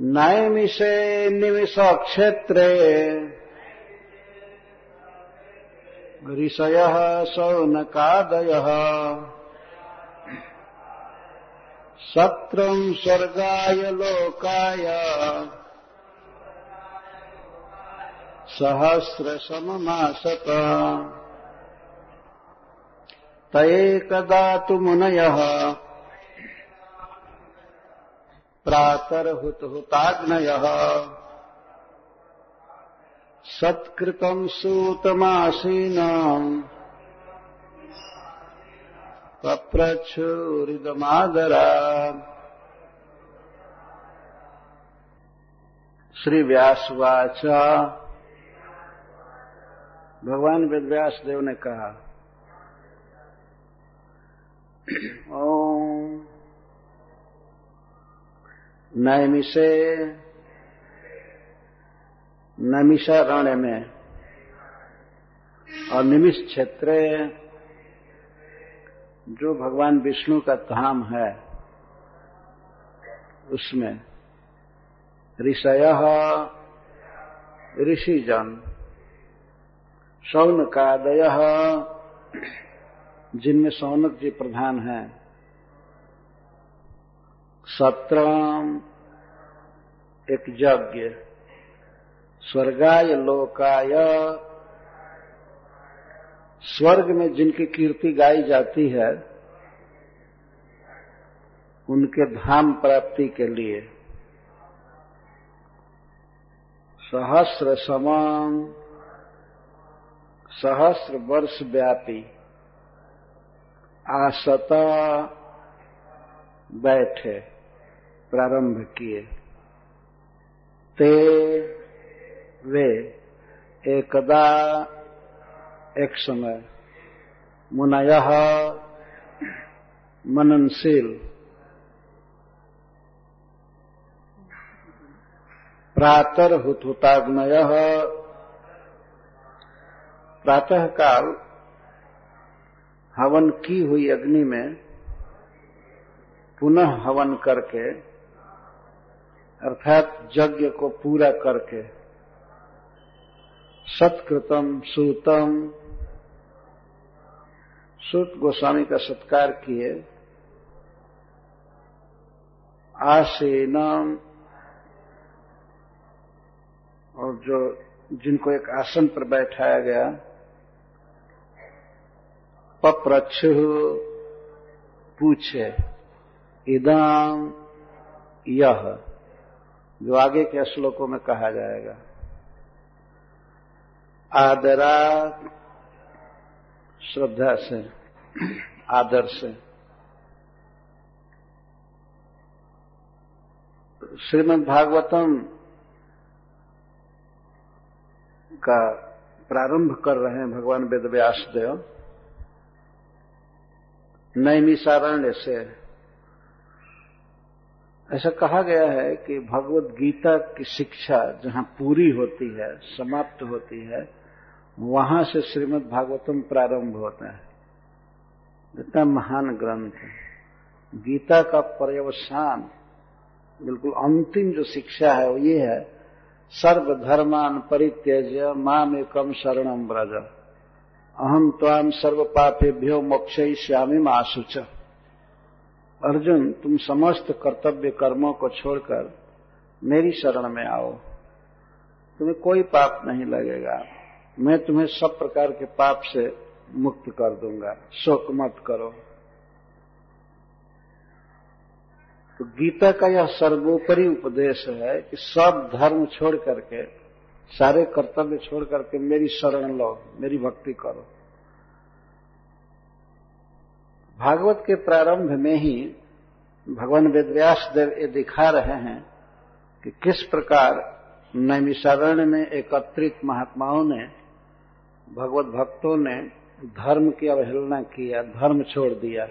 नैमिषे निमिषक्षेत्रे ऋषयः शौनकादयः सत्रम् स्वर्गाय लोकाय सहस्रशममासत तैकदा तु मुनयः प्रातर्हुतहुताग्नयः सत्कृतम् सूतमासीनाम्। पप्रच्छूरिदमादरा श्री व्यासवाच भगवान वेदव्यास देव ने कहा ओम नैमिषे नैमिषारण्य में और निमिष क्षेत्र जो भगवान विष्णु का धाम है, उसमें ऋषय, ऋषिजन, सौनकादय, जिनमें सौनक जी प्रधान हैं सत्रम। एक यज्ञ। स्वर्गाय, लोकाय। स्वर्ग में जिनकी कीर्ति गाई जाती है, उनके धाम प्राप्ति के लिए सहस्र समान, सहस्र वर्ष व्यापी आसता बैठे, प्रारंभ किए। ते वे एकदा एक समय मुनय मननशील, प्रातर हुतुताग्नय प्रातः काल हवन की हुई अग्नि में पुनः हवन करके, अर्थात यज्ञ को पूरा करके, सत्कृतम सूतम, सूत गोस्वामी का सत्कार किए, आसेनम, और जो, जिनको एक आसन पर बैठाया गया, पप्रच्छु पूछे। इदम यह जो आगे के श्लोकों में कहा जाएगा। आदरा श्रद्धा से, आदर से। श्रीमद् भागवतम का प्रारंभ कर रहे हैं भगवान वेद व्यास देव। नैमिसारण्य से ऐसा कहा गया है कि भगवत गीता की शिक्षा जहाँ पूरी होती है, समाप्त होती है, वहाँ से श्रीमद् भागवतम प्रारंभ होता है। इतना महान ग्रंथ है। गीता का पर्यवसान, बिल्कुल अंतिम जो शिक्षा है वो ये है, सर्वधर्मान परित्यज्य माम एकम शरणम ब्रज अहम त्वाम सर्व पापेभ्यो मोक्ष श्यामी आशुच अर्जुन, तुम समस्त कर्तव्य कर्मों को छोड़कर मेरी शरण में आओ। तुम्हें कोई पाप नहीं लगेगा। मैं तुम्हें सब प्रकार के पाप से मुक्त कर दूँगा। शोक मत करो। तो गीता का यह सर्वोपरि उपदेश है कि सब धर्म छोड़ करके सारे कर्तव्य छोड़ करके मेरी शरण लो, मेरी भक्ति करो। भागवत के प्रारंभ में ही भगवान वेदव्यास देव ये दिखा रहे हैं कि किस प्रकार नैमिषारण्य में एकत्रित महात्माओं ने, भगवत भक्तों ने धर्म की अवहेलना किया, धर्म छोड़ दिया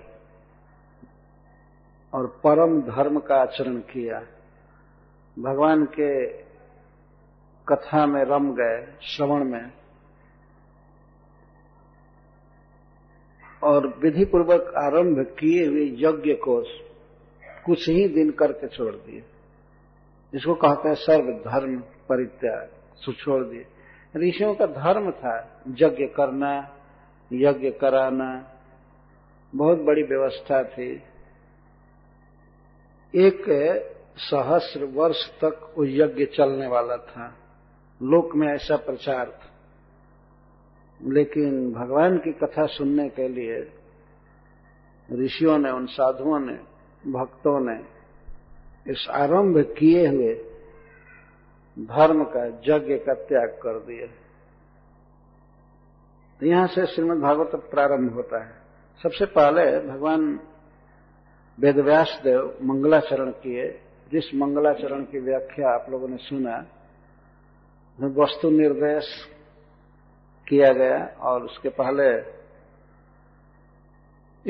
और परम धर्म का आचरण किया। भगवान के कथा में रम गए, श्रवण में और विधि पूर्वक आरंभ किए हुए यज्ञ को कुछ ही दिन करके छोड़ दिए। इसको कहते हैं सर्व धर्म परित्याग छोड़ दिए। ऋषियों का धर्म था यज्ञ करना, यज्ञ कराना। बहुत बड़ी व्यवस्था थी। एक सहस्र वर्ष तक वो यज्ञ चलने वाला था। लोक में ऐसा प्रचार था। लेकिन भगवान की कथा सुनने के लिए ऋषियों ने, उन साधुओं ने, भक्तों ने इस आरंभ किए हुए धर्म का यज्ञ का त्याग कर दिया। तो यहाँ से श्रीमद भागवत प्रारंभ होता है। सबसे पहले भगवान वेदव्यास देव मंगलाचरण किए। जिस मंगलाचरण की व्याख्या आप लोगों ने सुना, वस्तु निर्देश किया गया और उसके पहले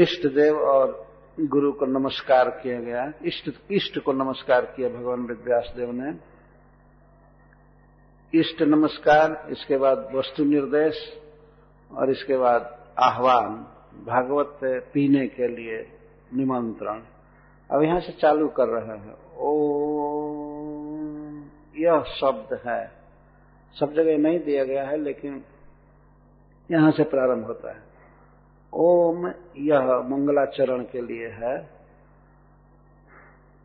इष्ट देव और गुरु को नमस्कार किया गया। इष्ट इष्ट को नमस्कार किया भगवान वेदव्यास देव ने। इष्ट नमस्कार, इसके बाद वस्तु निर्देश और इसके बाद आह्वान, भागवत पीने के लिए निमंत्रण। अब यहाँ से चालू कर रहे हैं। ओ यह शब्द है। सब जगह नहीं दिया गया है, लेकिन यहाँ से प्रारंभ होता है। ओम यह मंगलाचरण के लिए है।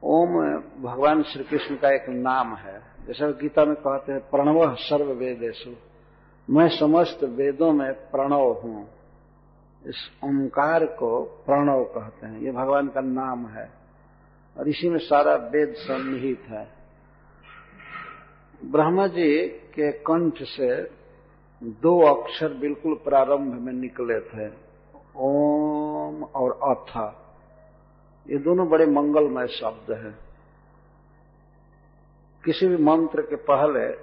ओम भगवान श्री कृष्ण का एक नाम है। जैसा गीता में कहते हैं, प्रणव सर्व वेदेशु मैं समस्त वेदों में प्रणव हूँ। इस ओंकार को प्रणव कहते हैं। ये भगवान का नाम है। और इसी में सारा वेद सन्निहित है। ब्रह्मा जी के कंठ से दो अक्षर बिल्कुल प्रारंभ में निकले थे, ओम और अथा। ये दोनों बड़े मंगलमय शब्द हैं। किसी भी मंत्र के पहले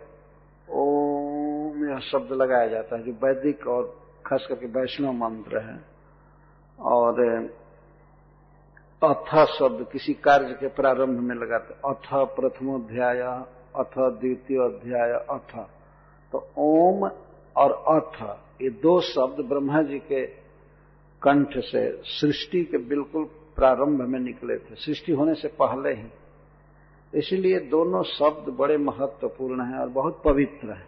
ओम यह शब्द लगाया जाता है, जो वैदिक और खास करके वैष्णव मंत्र है। और अथ शब्द किसी कार्य के प्रारंभ में लगाते, अथ प्रथमोध्याय, अथ द्वितीय अध्याय अथ। तो ओम और अथ, ये दो शब्द ब्रह्मा जी के कंठ से सृष्टि के बिल्कुल प्रारंभ में निकले थे। सृष्टि होने से पहले ही। इसलिए दोनों शब्द बड़े महत्वपूर्ण हैं और बहुत पवित्र हैं।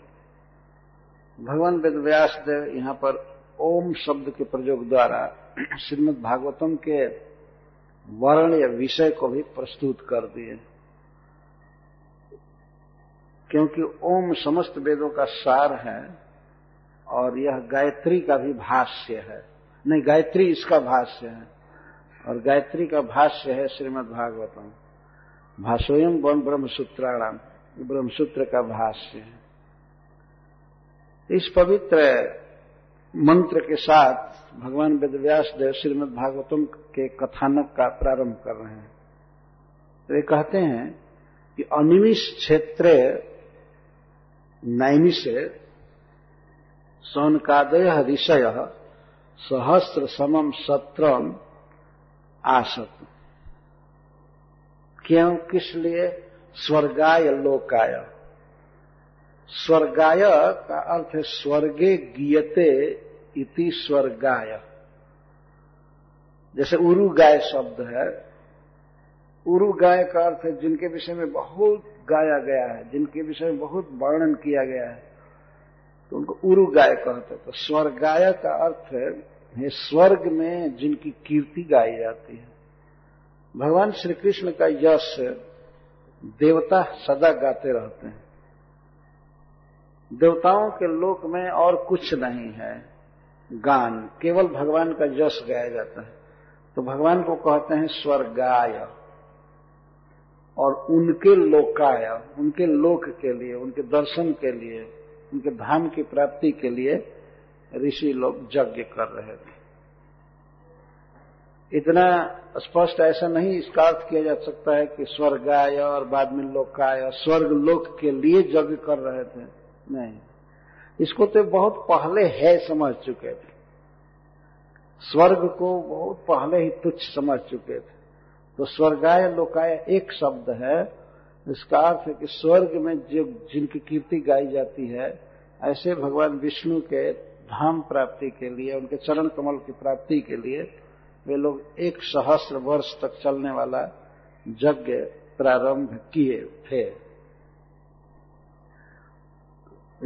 भगवान वेद व्यास देव यहाँ पर ओम शब्द के प्रयोग द्वारा श्रीमद भागवतम के वर्ण या विषय को भी प्रस्तुत कर दिए। क्योंकि ओम समस्त वेदों का सार है और यह गायत्री का भी भाष्य है। नहीं, गायत्री इसका भाष्य है। और गायत्री का भाष्य है श्रीमद भागवतम भाषोयम वन ब्रह्मसूत्राणाम ब्रह्मसूत्र का भाष्य है। इस पवित्र मंत्र के साथ भगवान वेदव्यास देव श्रीमद भागवतम के कथानक का प्रारंभ कर रहे हैं। तो कहते हैं कि अनिमिष क्षेत्र नैमिषे सौनकादय ऋषय सहस्र समम सत्रम आसत। क्यों? किस लिए? स्वर्गाय लोकाय। स्वर्गाय का अर्थ है, स्वर्गे गियते इति स्वर्गाय। जैसे उरु गाय शब्द है उरु गाय का अर्थ है, जिनके विषय में बहुत गाया गया है, जिनके विषय में बहुत वर्णन किया गया है। तो उनको उरु गाय कहते तो स्वर्गाय का अर्थ है स्वर्ग में जिनकी कीर्ति गाई जाती है। भगवान श्री कृष्ण का यश देवता सदा गाते रहते हैं। देवताओं के लोक में और कुछ नहीं है। गान, केवल भगवान का यश गाया जाता है। तो भगवान को कहते हैं स्वर्गाय। और उनके लोकाय, उनके लोक के लिए, उनके दर्शन के लिए उनके धाम की प्राप्ति के लिए ऋषि लोग यज्ञ कर रहे थे। इतना स्पष्ट ऐसा नहीं इसका अर्थ किया जा सकता है कि स्वर्ग आय और बाद में लोक आय। स्वर्ग लोक के लिए यज्ञ कर रहे थे। नहीं। इसको तो बहुत पहले है समझ चुके थे। स्वर्ग को बहुत पहले ही तुच्छ समझ चुके थे। तो स्वर्गाय, लोकाय एक शब्द है इसका अर्थ है कि स्वर्ग में जो, जिनकी कीर्ति गाई जाती है, ऐसे भगवान विष्णु के धाम प्राप्ति के लिए, उनके चरण कमल की प्राप्ति के लिए, वे लोग एक सहस्र वर्ष तक चलने वाला यज्ञ प्रारंभ किए थे।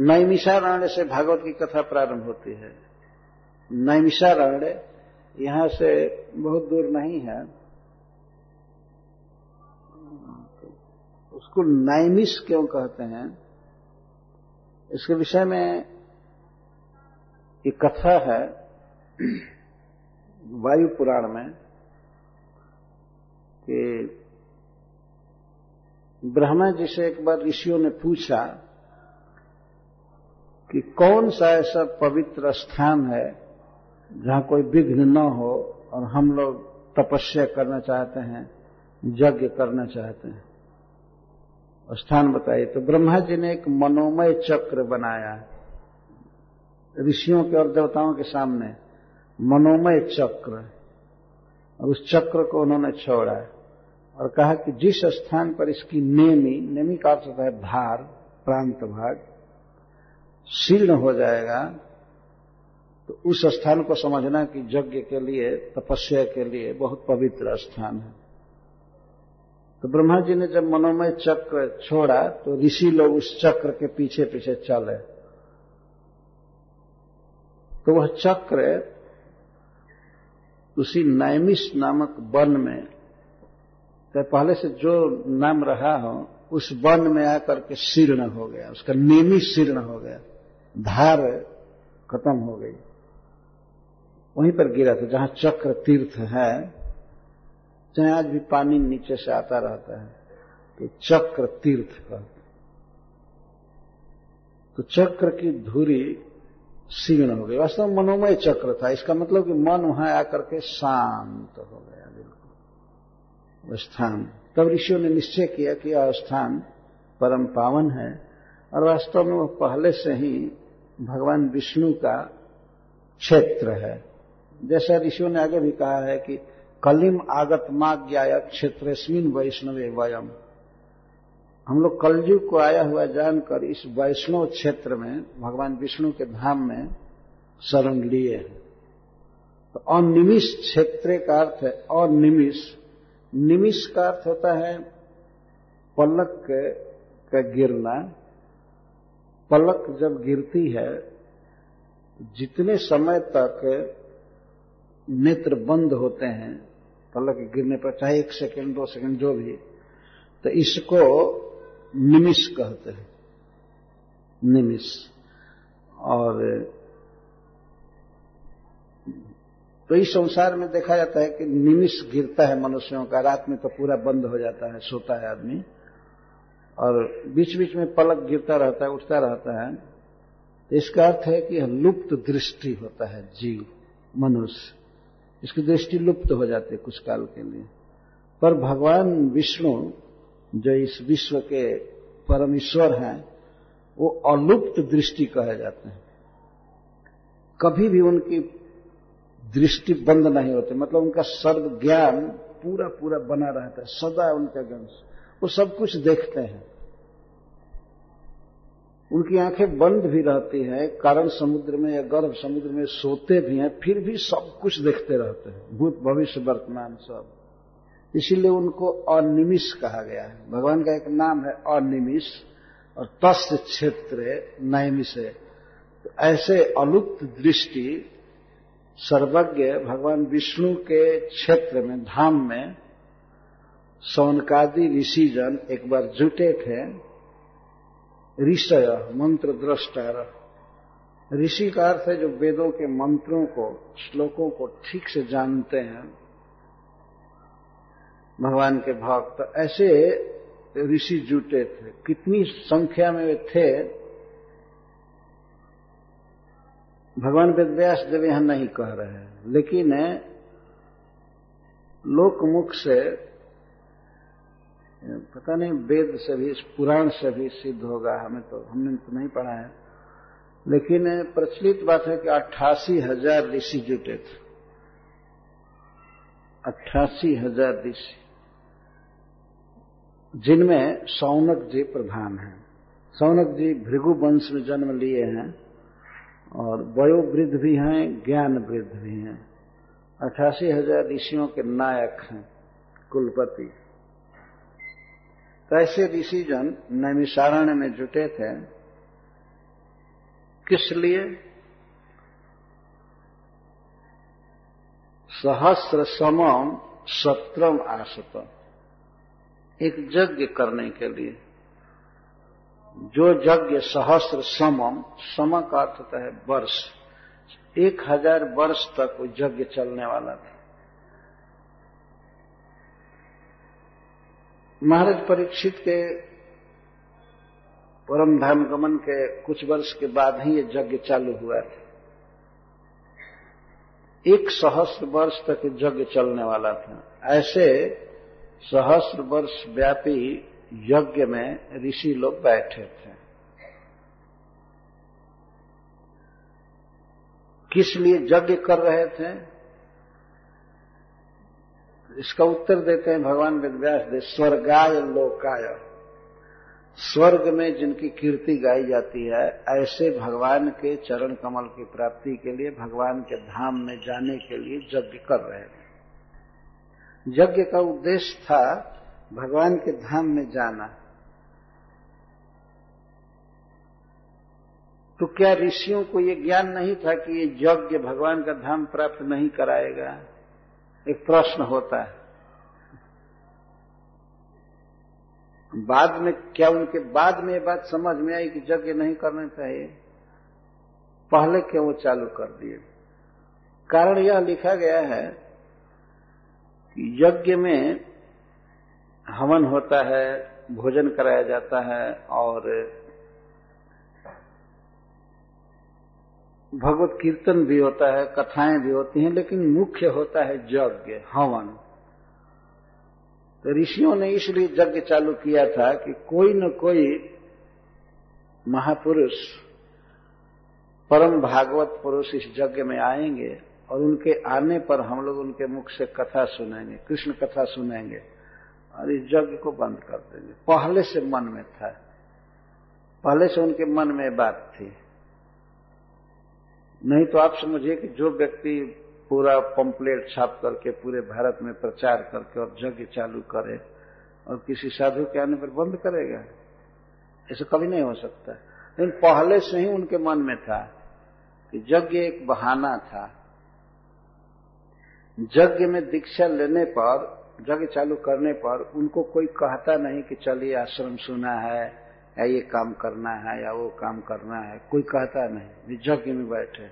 नैमिषारण्य से भागवत की कथा प्रारंभ होती है। नैमिषारण्य यहाँ से बहुत दूर नहीं है उसको नैमिष क्यों कहते हैं? इसके विषय में एक कथा है वायु पुराण में कि ब्रह्मा जी से एक बार ऋषियों ने पूछा कि कौन सा ऐसा पवित्र स्थान है जहाँ कोई विघ्न न हो और हम लोग तपस्या करना चाहते हैं, यज्ञ करना चाहते हैं? स्थान बताइए तो ब्रह्मा जी ने एक मनोमय चक्र बनाया। ऋषियों के और देवताओं के सामने मनोमय चक्र। और उस चक्र को उन्होंने छोड़ा। और कहा कि जिस स्थान पर इसकी नेमी नेमी का अर्थ है भार, प्रांत भाग, शीर्ण हो जाएगा तो उस स्थान को समझना कि यज्ञ के लिए, तपस्या के लिए बहुत पवित्र स्थान है। तो ब्रह्मा जी ने जब मनोमय चक्र छोड़ा तो ऋषि लोग उस चक्र के पीछे पीछे चले। तो वह चक्र उसी नैमिष नामक वन में तो पहले से जो नाम रहा हो, उस वन में आकर के शीर्ण हो गया, उसका नेमी शीर्ण हो गया। धार खत्म हो गई। वहीं पर गिरा था, जहाँ चक्र तीर्थ है चाहे आज भी पानी नीचे से आता रहता है तो चक्र तीर्थ का तो चक्र की धुरी सीर्ण हो गई। वास्तव मनोमय चक्र था। इसका मतलब कि मन वहाँ आकर के शांत हो गया, बिल्कुल। स्थान तब ऋषियों ने निश्चय किया कि यह स्थान परम पावन है। और वास्तव में वह पहले से ही भगवान विष्णु का क्षेत्र है। जैसा ऋषियों ने आगे भी कहा है कि कलिम आगत माज्ञाय क्षेत्रस्मिन वैष्णवे वयम। हम लोग कलयुग को आया हुआ जानकर इस वैष्णव क्षेत्र में, भगवान विष्णु के धाम में शरण लिए हैं। तो अनिमिष क्षेत्र का अर्थ है अनिमिष। निमिष का अर्थ होता है पलक का गिरना। पलक जब गिरती है, जितने समय तक नेत्र बंद होते हैं पलक गिरने पर, चाहे एक सेकंड, दो सेकंड, जो भी तो इसको निमिष कहते हैं। निमिष। और तो इस संसार में देखा जाता है कि निमिष गिरता है मनुष्यों का, रात में तो पूरा बंद हो जाता है, सोता है आदमी। और बीच बीच में पलक गिरता रहता है, उठता रहता है। तो इसका अर्थ है कि लुप्त दृष्टि होता है, जीव, मनुष्य। इसकी दृष्टि लुप्त हो जाती है कुछ काल के लिए। पर भगवान विष्णु, जो इस विश्व के परमेश्वर हैं, वो अलुप्त दृष्टि कहे जाते हैं। कभी भी उनकी दृष्टि बंद नहीं होती। मतलब उनका सर्व ज्ञान पूरा पूरा बना रहता है। सदा उनका ज्ञान वो सब कुछ देखते हैं। उनकी आँखें बंद भी रहती हैं, कारण समुद्र में या गर्भ समुद्र में सोते भी हैं, फिर भी सब कुछ देखते रहते हैं। भूत भविष्य वर्तमान सब। इसीलिए उनको अनिमिष कहा गया है। भगवान का एक नाम है अनिमिष, और तस् क्षेत्र नैमिष है। तो ऐसे अलुप्त दृष्टि सर्वज्ञ भगवान विष्णु के क्षेत्र में, धाम में, सौनकादि ऋषिजन एक बार जुटे थे। ऋषय मंत्र द्रष्टा ऋषि का अर्थ है जो वेदों के मंत्रों को, श्लोकों को ठीक से जानते हैं। भगवान के भक्त ऐसे ऋषि जुटे थे। कितनी संख्या में वे थे? भगवान वेदव्यास देव यहाँ नहीं कह रहे हैं। लेकिन, लोकमुख से पता नहीं, वेद से भी, पुराण से भी सिद्ध होगा, हमें तो हमने तो नहीं पढ़ा है। लेकिन प्रचलित बात है कि अट्ठासी हज़ार ऋषि जुटे थे। अट्ठासी हज़ार ऋषि, जिनमें सौनक जी प्रधान हैं। सौनक जी भृगु वंश में जन्म लिए हैं, और वयोवृद्ध भी हैं ज्ञान वृद्ध भी हैं। अठासी हज़ार ऋषियों के नायक हैं, कुलपति। तो ऐसे ऋषिजन नैमिषारण्य में जुटे थे। किस लिए? सहस्र समम सत्रम आसत एक यज्ञ करने के लिए। जो यज्ञ सहस्र समम सम का अर्थ है वर्ष, एक हज़ार वर्ष तक वो यज्ञ चलने वाला था। महाराज परीक्षित के परम धाम गमन के कुछ वर्ष के बाद ही ये यज्ञ चालू हुआ था एक सहस्र वर्ष तक यज्ञ चलने वाला था। ऐसे सहस्र वर्ष व्यापी यज्ञ में ऋषि लोग बैठे थे। किस लिए यज्ञ कर रहे थे? इसका उत्तर देते हैं भगवान वेदव्यास दे, स्वर्गाय लोकाय। स्वर्ग में जिनकी कीर्ति गाई जाती है, ऐसे भगवान के चरण कमल की प्राप्ति के लिए, भगवान के धाम में जाने के लिए यज्ञ कर रहे हैं। यज्ञ का उद्देश्य था भगवान के धाम में जाना। तो क्या ऋषियों को ये ज्ञान नहीं था कि ये यज्ञ भगवान का धाम प्राप्त नहीं कराएगा? एक प्रश्न होता है। बाद में क्या उनके, बाद में ये बात समझ में आई कि यज्ञ नहीं करना चाहिए, पहले क्यों वो चालू कर दिए। कारण यह लिखा गया है कि यज्ञ में हवन होता है, भोजन कराया जाता है और भगवत कीर्तन भी होता है, कथाएँ भी होती हैं, लेकिन मुख्य होता है यज्ञ, हवन। तो ऋषियों ने इसलिए यज्ञ चालू किया था कि कोई न कोई महापुरुष, परम भागवत पुरुष इस यज्ञ में आएँगे और उनके आने पर हम लोग उनके मुख से कथा सुनेंगे, कृष्ण कथा सुनेंगे और इस यज्ञ को बंद कर देंगे। पहले से मन में था। पहले से उनके मन में बात थी। नहीं तो आप समझिए कि जो व्यक्ति पूरा पंपलेट छाप करके पूरे भारत में प्रचार करके और यज्ञ चालू करे और किसी साधु के आने पर बंद करेगा, ऐसा कभी नहीं हो सकता। लेकिन पहले से ही उनके मन में था कि यज्ञ एक बहाना था। यज्ञ में दीक्षा लेने पर यज्ञ चालू करने पर उनको कोई कहता नहीं कि चलिए आश्रम सुना है या ये काम करना है या वो काम करना है, कोई कहता नहीं यज्ञ में बैठे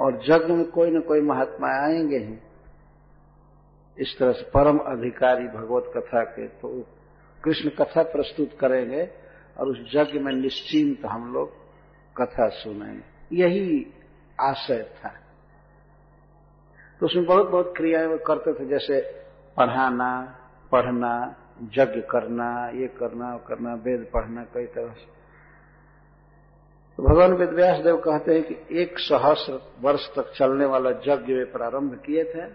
और जग में कोई न कोई महात्मा आएँगे ही। इस तरह से परम अधिकारी भगवत कथा के तो कृष्ण कथा प्रस्तुत करेंगे और उस यज्ञ में निश्चिंत हम लोग कथा सुनेंगे। यही आशय था। तो उसमें बहुत बहुत क्रियाएँ करते थे, जैसे पढ़ाना, पढ़ना यज्ञ करना, ये करना करना, वेद पढ़ना, कई तरह से। तो भगवान वेदव्यास देव कहते हैं कि एक सहस्र वर्ष तक चलने वाला यज्ञ वे प्रारंभ किए थे।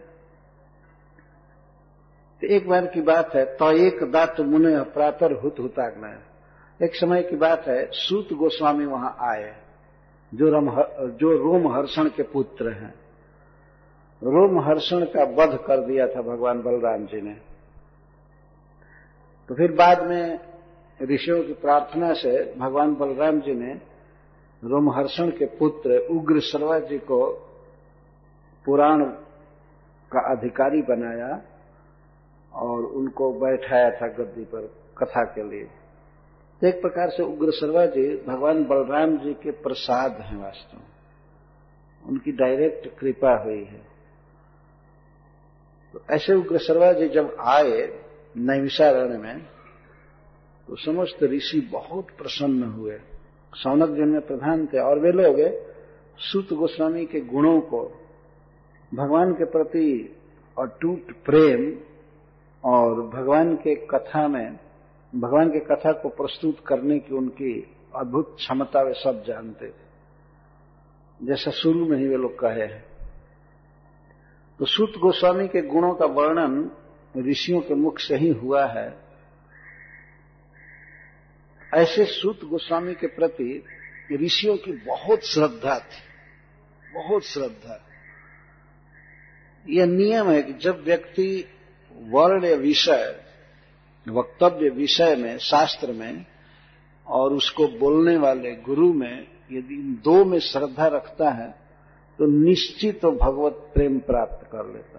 तो एक बार की बात है तो एक दात मुने प्रातर हुत हुताग्न। एक समय की बात है, सूत गोस्वामी वहाँ आए, जो रम जो रोम हर्षण के पुत्र हैं। रोम हर्षण का वध कर दिया था भगवान बलराम जी ने। तो फिर बाद में ऋषियों की प्रार्थना से भगवान बलराम जी ने रोमहर्षण के पुत्र उग्र सर्वा जी को पुराण का अधिकारी बनाया और उनको बैठाया था गद्दी पर कथा के लिए। एक प्रकार से उग्र सर्वा जी भगवान बलराम जी के प्रसाद हैं वास्तव उनकी डायरेक्ट कृपा हुई है। तो ऐसे उग्र सर्वा जी जब आए नैविषारण्य में तो समस्त ऋषि बहुत प्रसन्न हुए। सौनक जिनमें प्रधान थे, और वे लोग सुत गोस्वामी के गुणों को, भगवान के प्रति अटूट प्रेम और भगवान के कथा में, भगवान के कथा को प्रस्तुत करने की उनकी अद्भुत क्षमता वे सब जानते थे। जैसा शुरू में ही वे लोग कहे हैं। तो सुत गोस्वामी के गुणों का वर्णन ऋषियों के मुख से ही हुआ है। ऐसे सूत गोस्वामी के प्रति ऋषियों की बहुत श्रद्धा थी। बहुत श्रद्धा। यह नियम है कि जब व्यक्ति वर्ण या विषय, वक्तव्य विषय में, शास्त्र में और उसको बोलने वाले गुरु में यदि इन दो में श्रद्धा रखता है तो निश्चित तो भगवत प्रेम प्राप्त कर लेता है।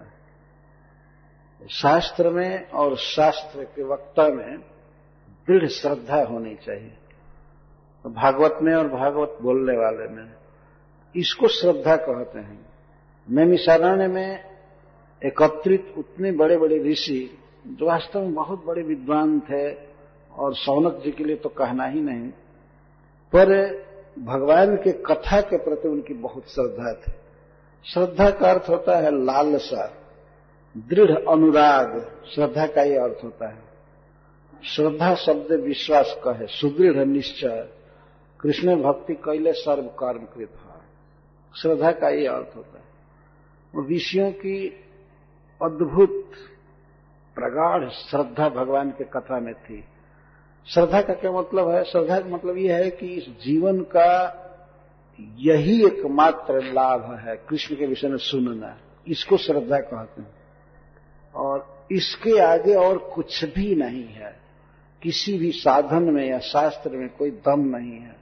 शास्त्र में और शास्त्र के वक्ता में दृढ़ श्रद्धा होनी चाहिए। तो भागवत में और भागवत बोलने वाले में इसको श्रद्धा कहते हैं। नैमिषारण्य में एकत्रित उतने बड़े बड़े ऋषि, जो वास्तव में बहुत बड़े विद्वान थे और सौनक जी के लिए तो कहना ही नहीं, पर भगवान के कथा के प्रति उनकी बहुत श्रद्धा थी। श्रद्धा का अर्थ होता है लालसा। दृढ़ अनुराग, श्रद्धा का ही अर्थ होता है। श्रद्धा शब्द विश्वास कहे, सुदृढ़, निश्चय। कृष्ण भक्ति कैले सर्व कर्म कृत श्रद्धा का ये अर्थ होता है। वो विषयों की अद्भुत, प्रगाढ़ श्रद्धा भगवान के कथा में थी। श्रद्धा का क्या मतलब है? श्रद्धा का मतलब यह है कि इस जीवन का यही एकमात्र लाभ है, कृष्ण के विषय में सुनना। इसको श्रद्धा कहते हैं। और इसके आगे और कुछ भी नहीं है। किसी भी साधन में या शास्त्र में कोई दम नहीं है।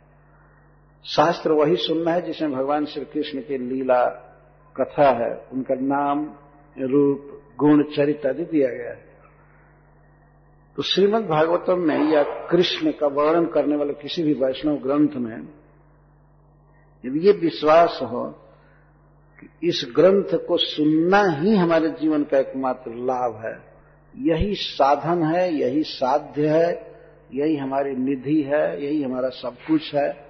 शास्त्र वही सुनना है जिसमें भगवान श्री कृष्ण की लीला कथा है। उनका नाम, रूप, गुण चरित्र आदि दिया गया है। तो श्रीमद् भागवतम में या कृष्ण का वर्णन करने वाले किसी भी वैष्णव ग्रंथ में यदि ये विश्वास हो इस ग्रंथ को सुनना ही हमारे जीवन का एकमात्र लाभ है। यही साधन है, यही साध्य है, यही हमारी निधि है, यही हमारा सब कुछ है।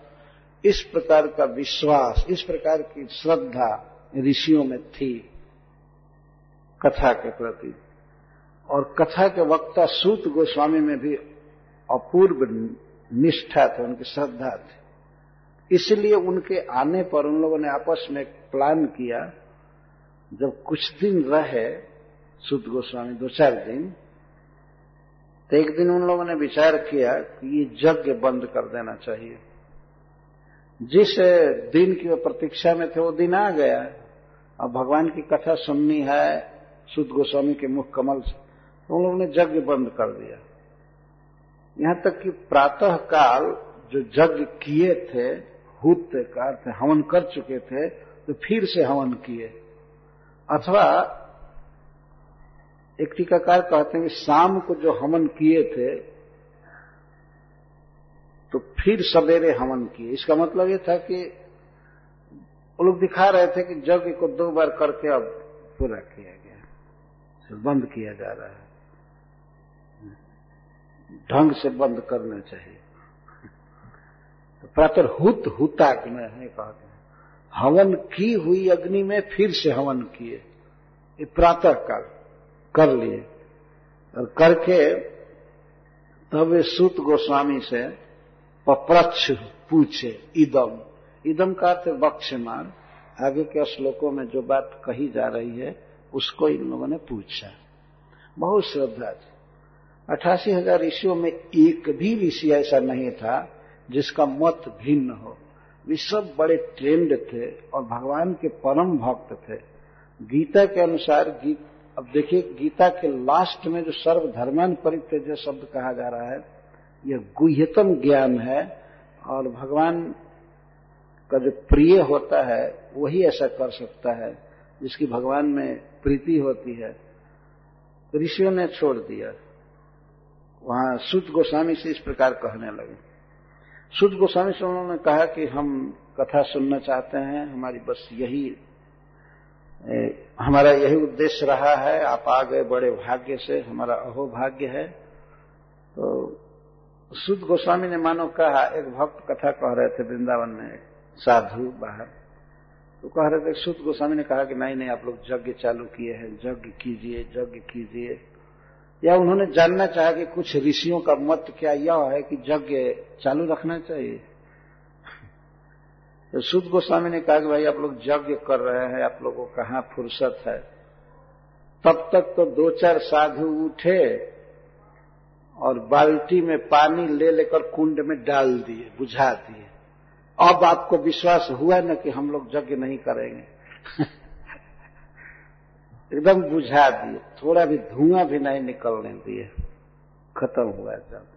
इस प्रकार का विश्वास, इस प्रकार की श्रद्धा ऋषियों में थी कथा के प्रति। और कथा के वक्ता सूत गोस्वामी में भी अपूर्व निष्ठा थे, उनकी श्रद्धा थी। इसलिए उनके आने पर उन लोगों ने आपस में प्लान किया। जब कुछ दिन रहे सूत गोस्वामी, दो चार दिन तो एक दिन उन लोगों ने विचार किया कि ये यज्ञ बंद कर देना चाहिए। जिस दिन की वो प्रतीक्षा में थे, वो दिन आ गया। अब भगवान की कथा सुननी है सुद गोस्वामी के मुख कमल से तो उन लोगों ने यज्ञ बंद कर दिया। यहाँ तक कि प्रातः काल जो यज्ञ किए थे हुत का अर्थ हवन कर चुके थे तो फिर से हवन किए। अथवा, एक टीकाकार कहते हैं कि शाम को जो हवन किए थे तो फिर सवेरे हवन किए। इसका मतलब ये था कि, वो लोग दिखा रहे थे कि यज्ञ को दो बार करके अब पूरा किया गया बंद किया जा रहा है। ढंग से बंद करना चाहिए। तो प्रातः हुत हुताग्न है कहते हैं। हवन की हुई अग्नि में फिर से हवन किए। ये प्रातः काल कर लिए। और करके तब वे सूत गोस्वामी से पप्रच्छ पूछे, इदम। इदम का अर्थ बक्षमान आगे के श्लोकों में जो बात कही जा रही है, उसको इन लोगों ने पूछा। बहुत श्रद्धा थी। अठासी हज़ार ऋषियों में एक भी ऋषि ऐसा नहीं था जिसका मत भिन्न हो। वे सब बड़े ट्रेंड थे और भगवान के परम भक्त थे। गीता के अनुसार गीत, अब देखिए, गीता के लास्ट में जो सर्वधर्मान परित्यज शब्द कहा जा रहा है, यह गुह्यतम ज्ञान है और भगवान का जो प्रिय होता है, वही ऐसा कर सकता है, जिसकी भगवान में प्रीति होती है। ऋषियों ने छोड़ दिया। वहाँ सुध गोस्वामी से इस प्रकार कहने लगे। सुध गोस्वामी से उन्होंने कहा कि हम कथा सुनना चाहते हैं, हमारी बस यही हमारा यही उद्देश्य रहा है, आप आ गए बड़े भाग्य से, हमारा अहो भाग्य है। तो सुध गोस्वामी ने मानो कहा, एक भक्त कथा कह रहे थे वृंदावन में साधु बाहर। तो कह रहे थे सुत गोस्वामी ने कहा कि नहीं नहीं, आप लोग यज्ञ चालू किए हैं, यज्ञ कीजिए यज्ञ कीजिए। या उन्होंने जानना चाहा कि कुछ ऋषियों का मत क्या यह है कि यज्ञ चालू रखना चाहिए? तो सुद गोस्वामी ने कहा कि भाई, आप लोग यज्ञ कर रहे हैं, आप लोगों को कहाँ फुर्सत है? तब तक तो दो चार साधु उठे और बाल्टी में पानी ले लेकर कुंड में डाल दिए, बुझा दिए। अब आपको विश्वास हुआ न कि हम लोग यज्ञ नहीं करेंगे? एकदम बुझा दिए। थोड़ा भी धुआँ भी नहीं निकलने दिए। खत्म हुआ जब।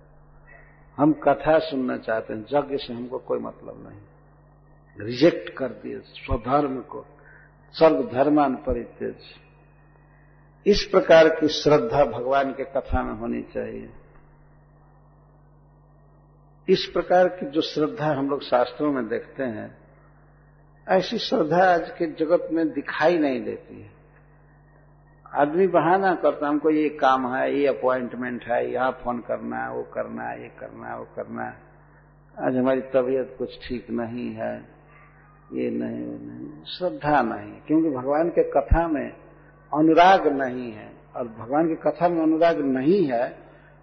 हम कथा सुनना चाहते हैं। यज्ञ से हमको कोई मतलब नहीं। रिजेक्ट कर दिए स्वधर्म को। सर्व धर्मान परितेज इस प्रकार की श्रद्धा भगवान के कथा में होनी चाहिए। इस प्रकार की जो श्रद्धा हम लोग शास्त्रों में देखते हैं, ऐसी श्रद्धा आज के जगत में दिखाई नहीं देती है। आदमी बहाना करता हमको ये काम है, ये अपॉइंटमेंट है, यहाँ फ़ोन करना है, वो करना है, ये करना है, वो करना है। आज हमारी तबीयत कुछ ठीक नहीं है, ये नहीं, वो नहीं, श्रद्धा नहीं, क्योंकि भगवान के कथा में अनुराग नहीं है, और भगवान की कथा में अनुराग नहीं है,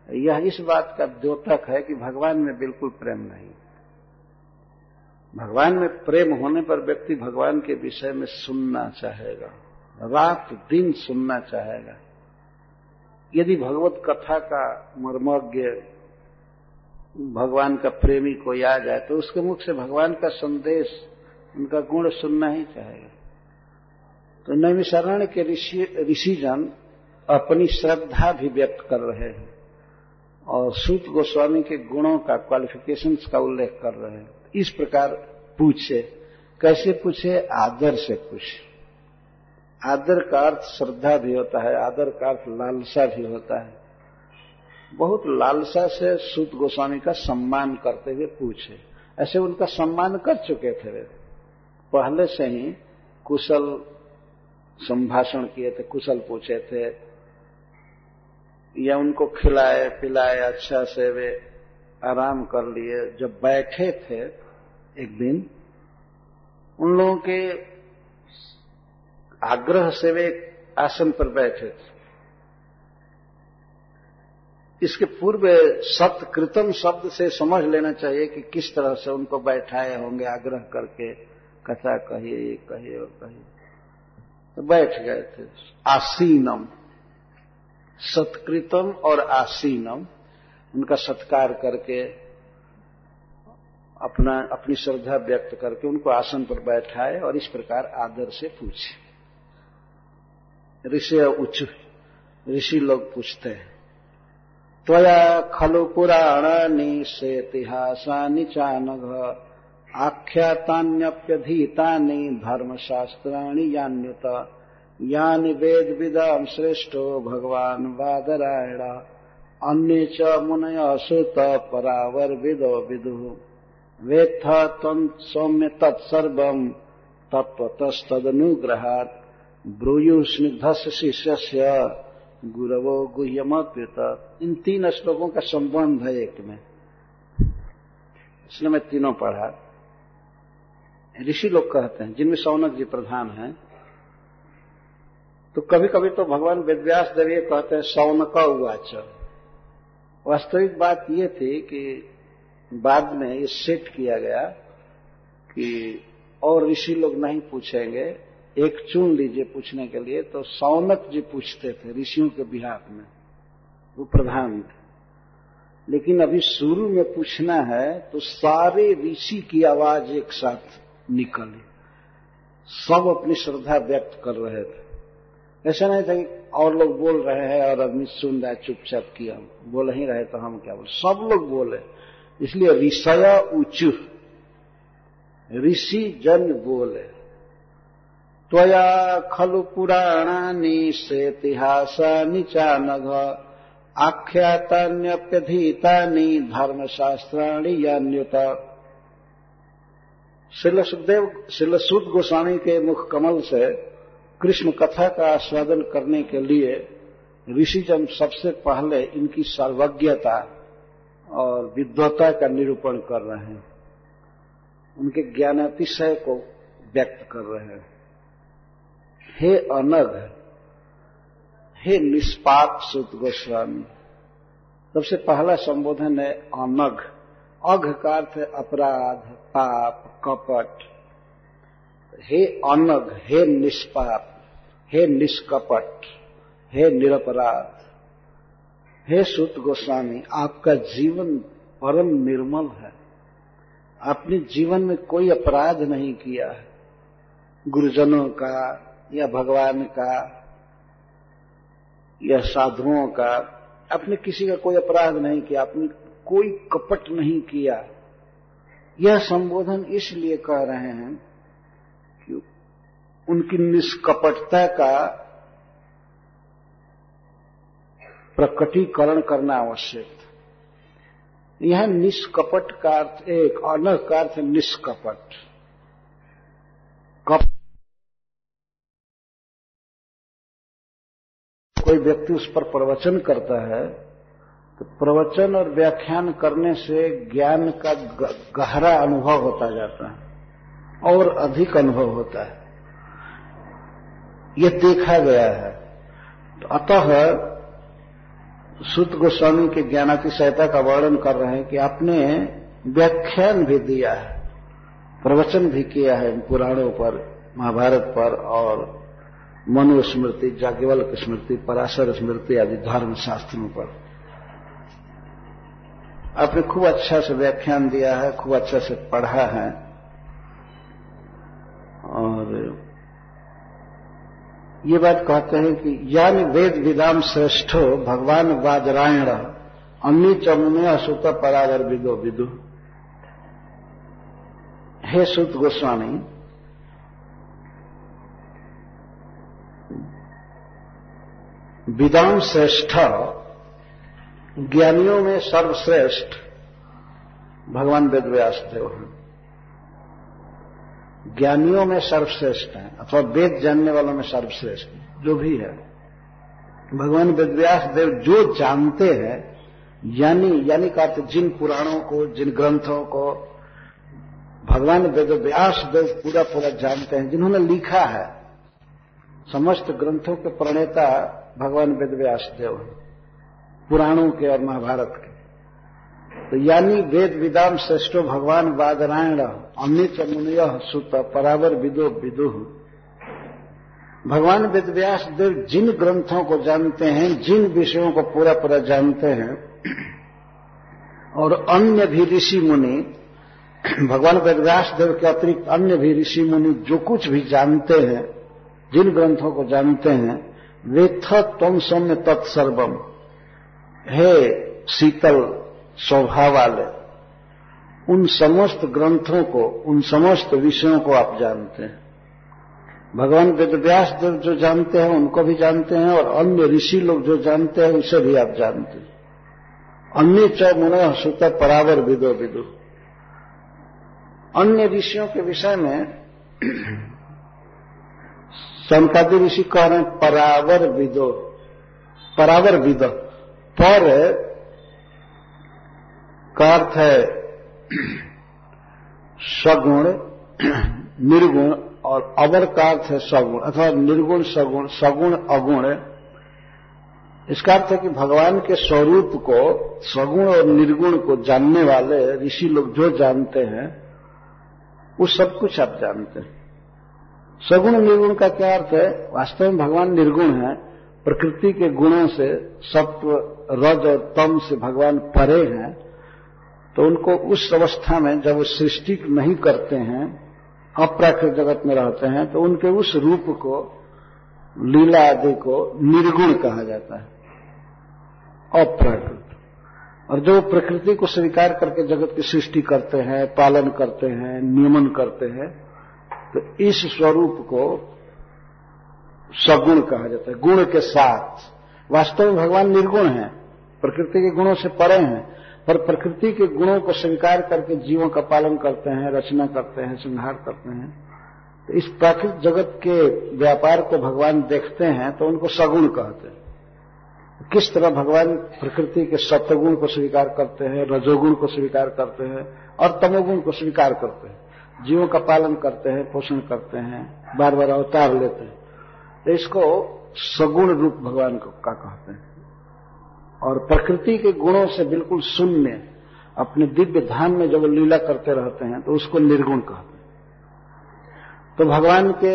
यह इस बात का द्योतक है कि भगवान में बिल्कुल प्रेम नहीं। भगवान में प्रेम होने पर व्यक्ति भगवान के विषय में सुनना चाहेगा। रात दिन सुनना चाहेगा। यदि भगवत कथा का मर्मज्ञ भगवान का प्रेमी कोई आ जाए तो उसके मुख से भगवान का संदेश, उनका गुण सुनना ही चाहेगा। तो नैमिशरण के ऋषिजन अपनी श्रद्धा भी व्यक्त कर रहे हैं और सूत गोस्वामी के गुणों का क्वालिफिकेशंस का उल्लेख कर रहे हैं। इस प्रकार पूछे, कैसे पूछे? आदर से पूछे। आदर का अर्थ श्रद्धा भी होता है, आदर का अर्थ लालसा भी होता है। बहुत लालसा से सूत गोस्वामी का सम्मान करते हुए पूछे। ऐसे उनका सम्मान कर चुके थे वे। पहले से ही कुशल संभाषण किए थे, कुशल पूछे थे। या उनको खिलाए, पिलाए अच्छा से वे आराम कर लिए। जब बैठे थे एक दिन, उन लोगों के आग्रह से वे आसन पर बैठे थे। इसके पूर्व सत्कृतम शब्द से समझ लेना चाहिए कि किस तरह से उनको बैठाए होंगे, आग्रह करके, कथा कहिए ये कहिए और कहिए तो बैठ गए थे। आसीनम। सत्कृतम और आसीनम। उनका सत्कार करके, अपना, अपनी श्रद्धा व्यक्त करके उनको आसन पर बैठाए और इस प्रकार आदर से पूछे। ऋषि उच्च ऋषि लोग पूछते हैं, त्वया खलु पुराणानि सेतिहासानि चानघ, आख्यातान्यप्यधीतानि धर्मशास्त्राणि यान्युत, यानि वेद विदाम श्रेष्ठो भगवान वादरायण, अन्य च मुनय सुत परावर विदो। विदु वेत्थ तम सौम्य तत्सर्वम तत्वतस्तदनुग्रहात् ब्रूयु शिष्य गुरवो गुह्यमप्युत इन तीन श्लोकों का संबंध है एक में। इसलिए मैं तीनों पढ़ा। ऋषि लोग कहते हैं, जिनमें सौनक जी प्रधान हैं तो कभी कभी तो भगवान वेदव्यास देवी कहते हैं, सौनक उवाच। वास्तविक बात ये थी कि बाद में ये सेट किया गया कि और ऋषि लोग नहीं पूछेंगे एक चुन लीजिए पूछने के लिए तो सौनक जी पूछते थे ऋषियों के बिहार में, वो प्रधान थे। लेकिन अभी शुरू में पूछना है तो सारे ऋषि की आवाज़ एक साथ निकली। सब अपनी श्रद्धा व्यक्त कर रहे थे। ऐसा नहीं था कि और लोग बोल रहे हैं, और आदमी सुन रहा है, चुपचाप किया। बोल ही रहे तो हम क्या बोले? सब लोग बोले। इसलिए ऋषय उच्च। ऋषि जन बोले। त्वया खलु पुराणानि सेतिहासानि चानघ आख्यातान्यप्यधीतानि धर्मशास्त्राणि यान्युत। शिल सुखदेव गोस्वामी के मुख कमल से कृष्ण कथा का आस्वादन करने के लिए ऋषिजन सबसे पहले इनकी सर्वज्ञता और विद्वता का निरूपण कर रहे हैं। उनके ज्ञानातिशय को व्यक्त कर रहे हैं। हे अनग हे निष्पाप सुत गोस्वामी। सबसे पहला संबोधन है अनग अघ का अर्थ अपराध, पाप, कपट। हे अनग हे निष्पाप, हे निष्कपट, हे निरपराध। हे सुत गोस्वामी, आपका जीवन परम निर्मल है। आपने जीवन में कोई अपराध नहीं किया है। गुरुजनों का या भगवान का, या साधुओं का, आपने किसी का कोई अपराध नहीं किया, आपने कोई कपट नहीं किया। यह संबोधन इसलिए कह रहे हैं कि उनकी निष्कपटता का प्रकटीकरण करना आवश्यक यह निष्कपट का अर्थ एक अन का अर्थ निष्कपट कप कोई व्यक्ति उस पर प्रवचन करता है तो प्रवचन और व्याख्यान करने से ज्ञान का गहरा अनुभव होता जाता है, और अधिक अनुभव होता है। यह देखा गया है। तो अतः सुत गोस्वामी के ज्ञानातिशयता का वर्णन कर रहे हैं कि आपने व्याख्यान भी दिया है, प्रवचन भी किया है पुराणों पर, महाभारत पर और मनुस्मृति जाज्ञवल स्मृति, पराशर स्मृति आदि धर्म शास्त्रों पर। आपने खूब अच्छा से व्याख्यान दिया है, खूब अच्छा से पढ़ा है। और ये बात कहते हैं कि यान वेद विदाम श्रेष्ठो, भगवान वाजरायण अन्य चमुने असुत परागर विदो विदु। हे सुत गोस्वामी विदाम श्रेष्ठ, ज्ञानियों में सर्वश्रेष्ठ, भगवान वेद व्यास देव हैं। ज्ञानियों में सर्वश्रेष्ठ हैं, अथवा वेद जानने वालों में सर्वश्रेष्ठ जो भी है। भगवान वेदव्यास देव जो जानते हैं, यानी यानी का जिन पुराणों को, जिन ग्रंथों को, भगवान वेदव्यास देव पूरा पूरा जानते हैं, जिन्होंने लिखा है, समस्त ग्रंथों के प्रणेता भगवान वेद व्यास देव हैं, पुराणों के और महाभारत के। तो यानी वेद विदाम श्रेष्ठो भगवान बादरायण अमित मुनिय सुत परावर विदो विदुह भगवान वेदव्यास देव जिन ग्रंथों को जानते हैं, जिन विषयों को पूरा पूरा जानते हैं, और अन्य भी ऋषि मुनि, भगवान वेदव्यास देव के अतिरिक्त अन्य भी ऋषि मुनि जो कुछ भी जानते हैं, जिन ग्रंथों को जानते हैं वे तम सौम्य तत्सर्वम हे शीतल स्वभाव वाले उन समस्त ग्रंथों को, उन समस्त विषयों को आप जानते हैं। भगवान वेदव्यास देव जो जानते हैं, उनको भी जानते हैं, और अन्य ऋषि लोग जो जानते हैं, उसे भी आप जानते हैं। अन्य च मुन सुत परावर विदो विदु। अन्य ऋषियों के विषय में संकादि ऋषि कह रहे हैं परावर विदो परावर विदो, पर का अर्थ है सगुण, निर्गुण और अवर का अर्थ है सगुण, अथवा निर्गुण, सगुण सगुण, अगुण। इसका अर्थ है कि भगवान के स्वरूप को, सगुण और निर्गुण को जानने वाले ऋषि लोग जो जानते हैं, वो सब कुछ आप जानते हैं। सगुण निर्गुण का क्या अर्थ है? वास्तव में भगवान निर्गुण है, प्रकृति के गुणों से, सत्व, रज और तम से भगवान परे हैं तो उनको उस अवस्था में जब वो सृष्टि नहीं करते हैं, अप्राकृत जगत में रहते हैं तो उनके उस रूप को, लीला आदि को निर्गुण कहा जाता है। अप्राकृत। और जो प्रकृति को स्वीकार करके जगत की सृष्टि करते हैं, पालन करते हैं, नियमन करते हैं तो इस स्वरूप को सगुण कहा जाता है, गुण के साथ। वास्तव में भगवान निर्गुण है, प्रकृति के गुणों से परे हैं, पर प्रकृति के गुणों को स्वीकार करके जीवों का पालन करते हैं, रचना करते हैं, संहार करते हैं। तो इस प्राकृतिक जगत के व्यापार को भगवान देखते हैं तो उनको सगुण कहते हैं। किस तरह भगवान प्रकृति के सत्वगुण को स्वीकार करते हैं, रजोगुण को स्वीकार करते हैं, और तमोगुण को स्वीकार करते हैं। जीवों का पालन करते हैं, पोषण करते हैं बार बार अवतार लेते हैं। तो इसको सगुण रूप भगवान को का कहते हैं। और प्रकृति के गुणों से बिल्कुल शून्य, अपने दिव्य धाम में जब लीला करते रहते हैं तो उसको निर्गुण कहते हैं। तो भगवान के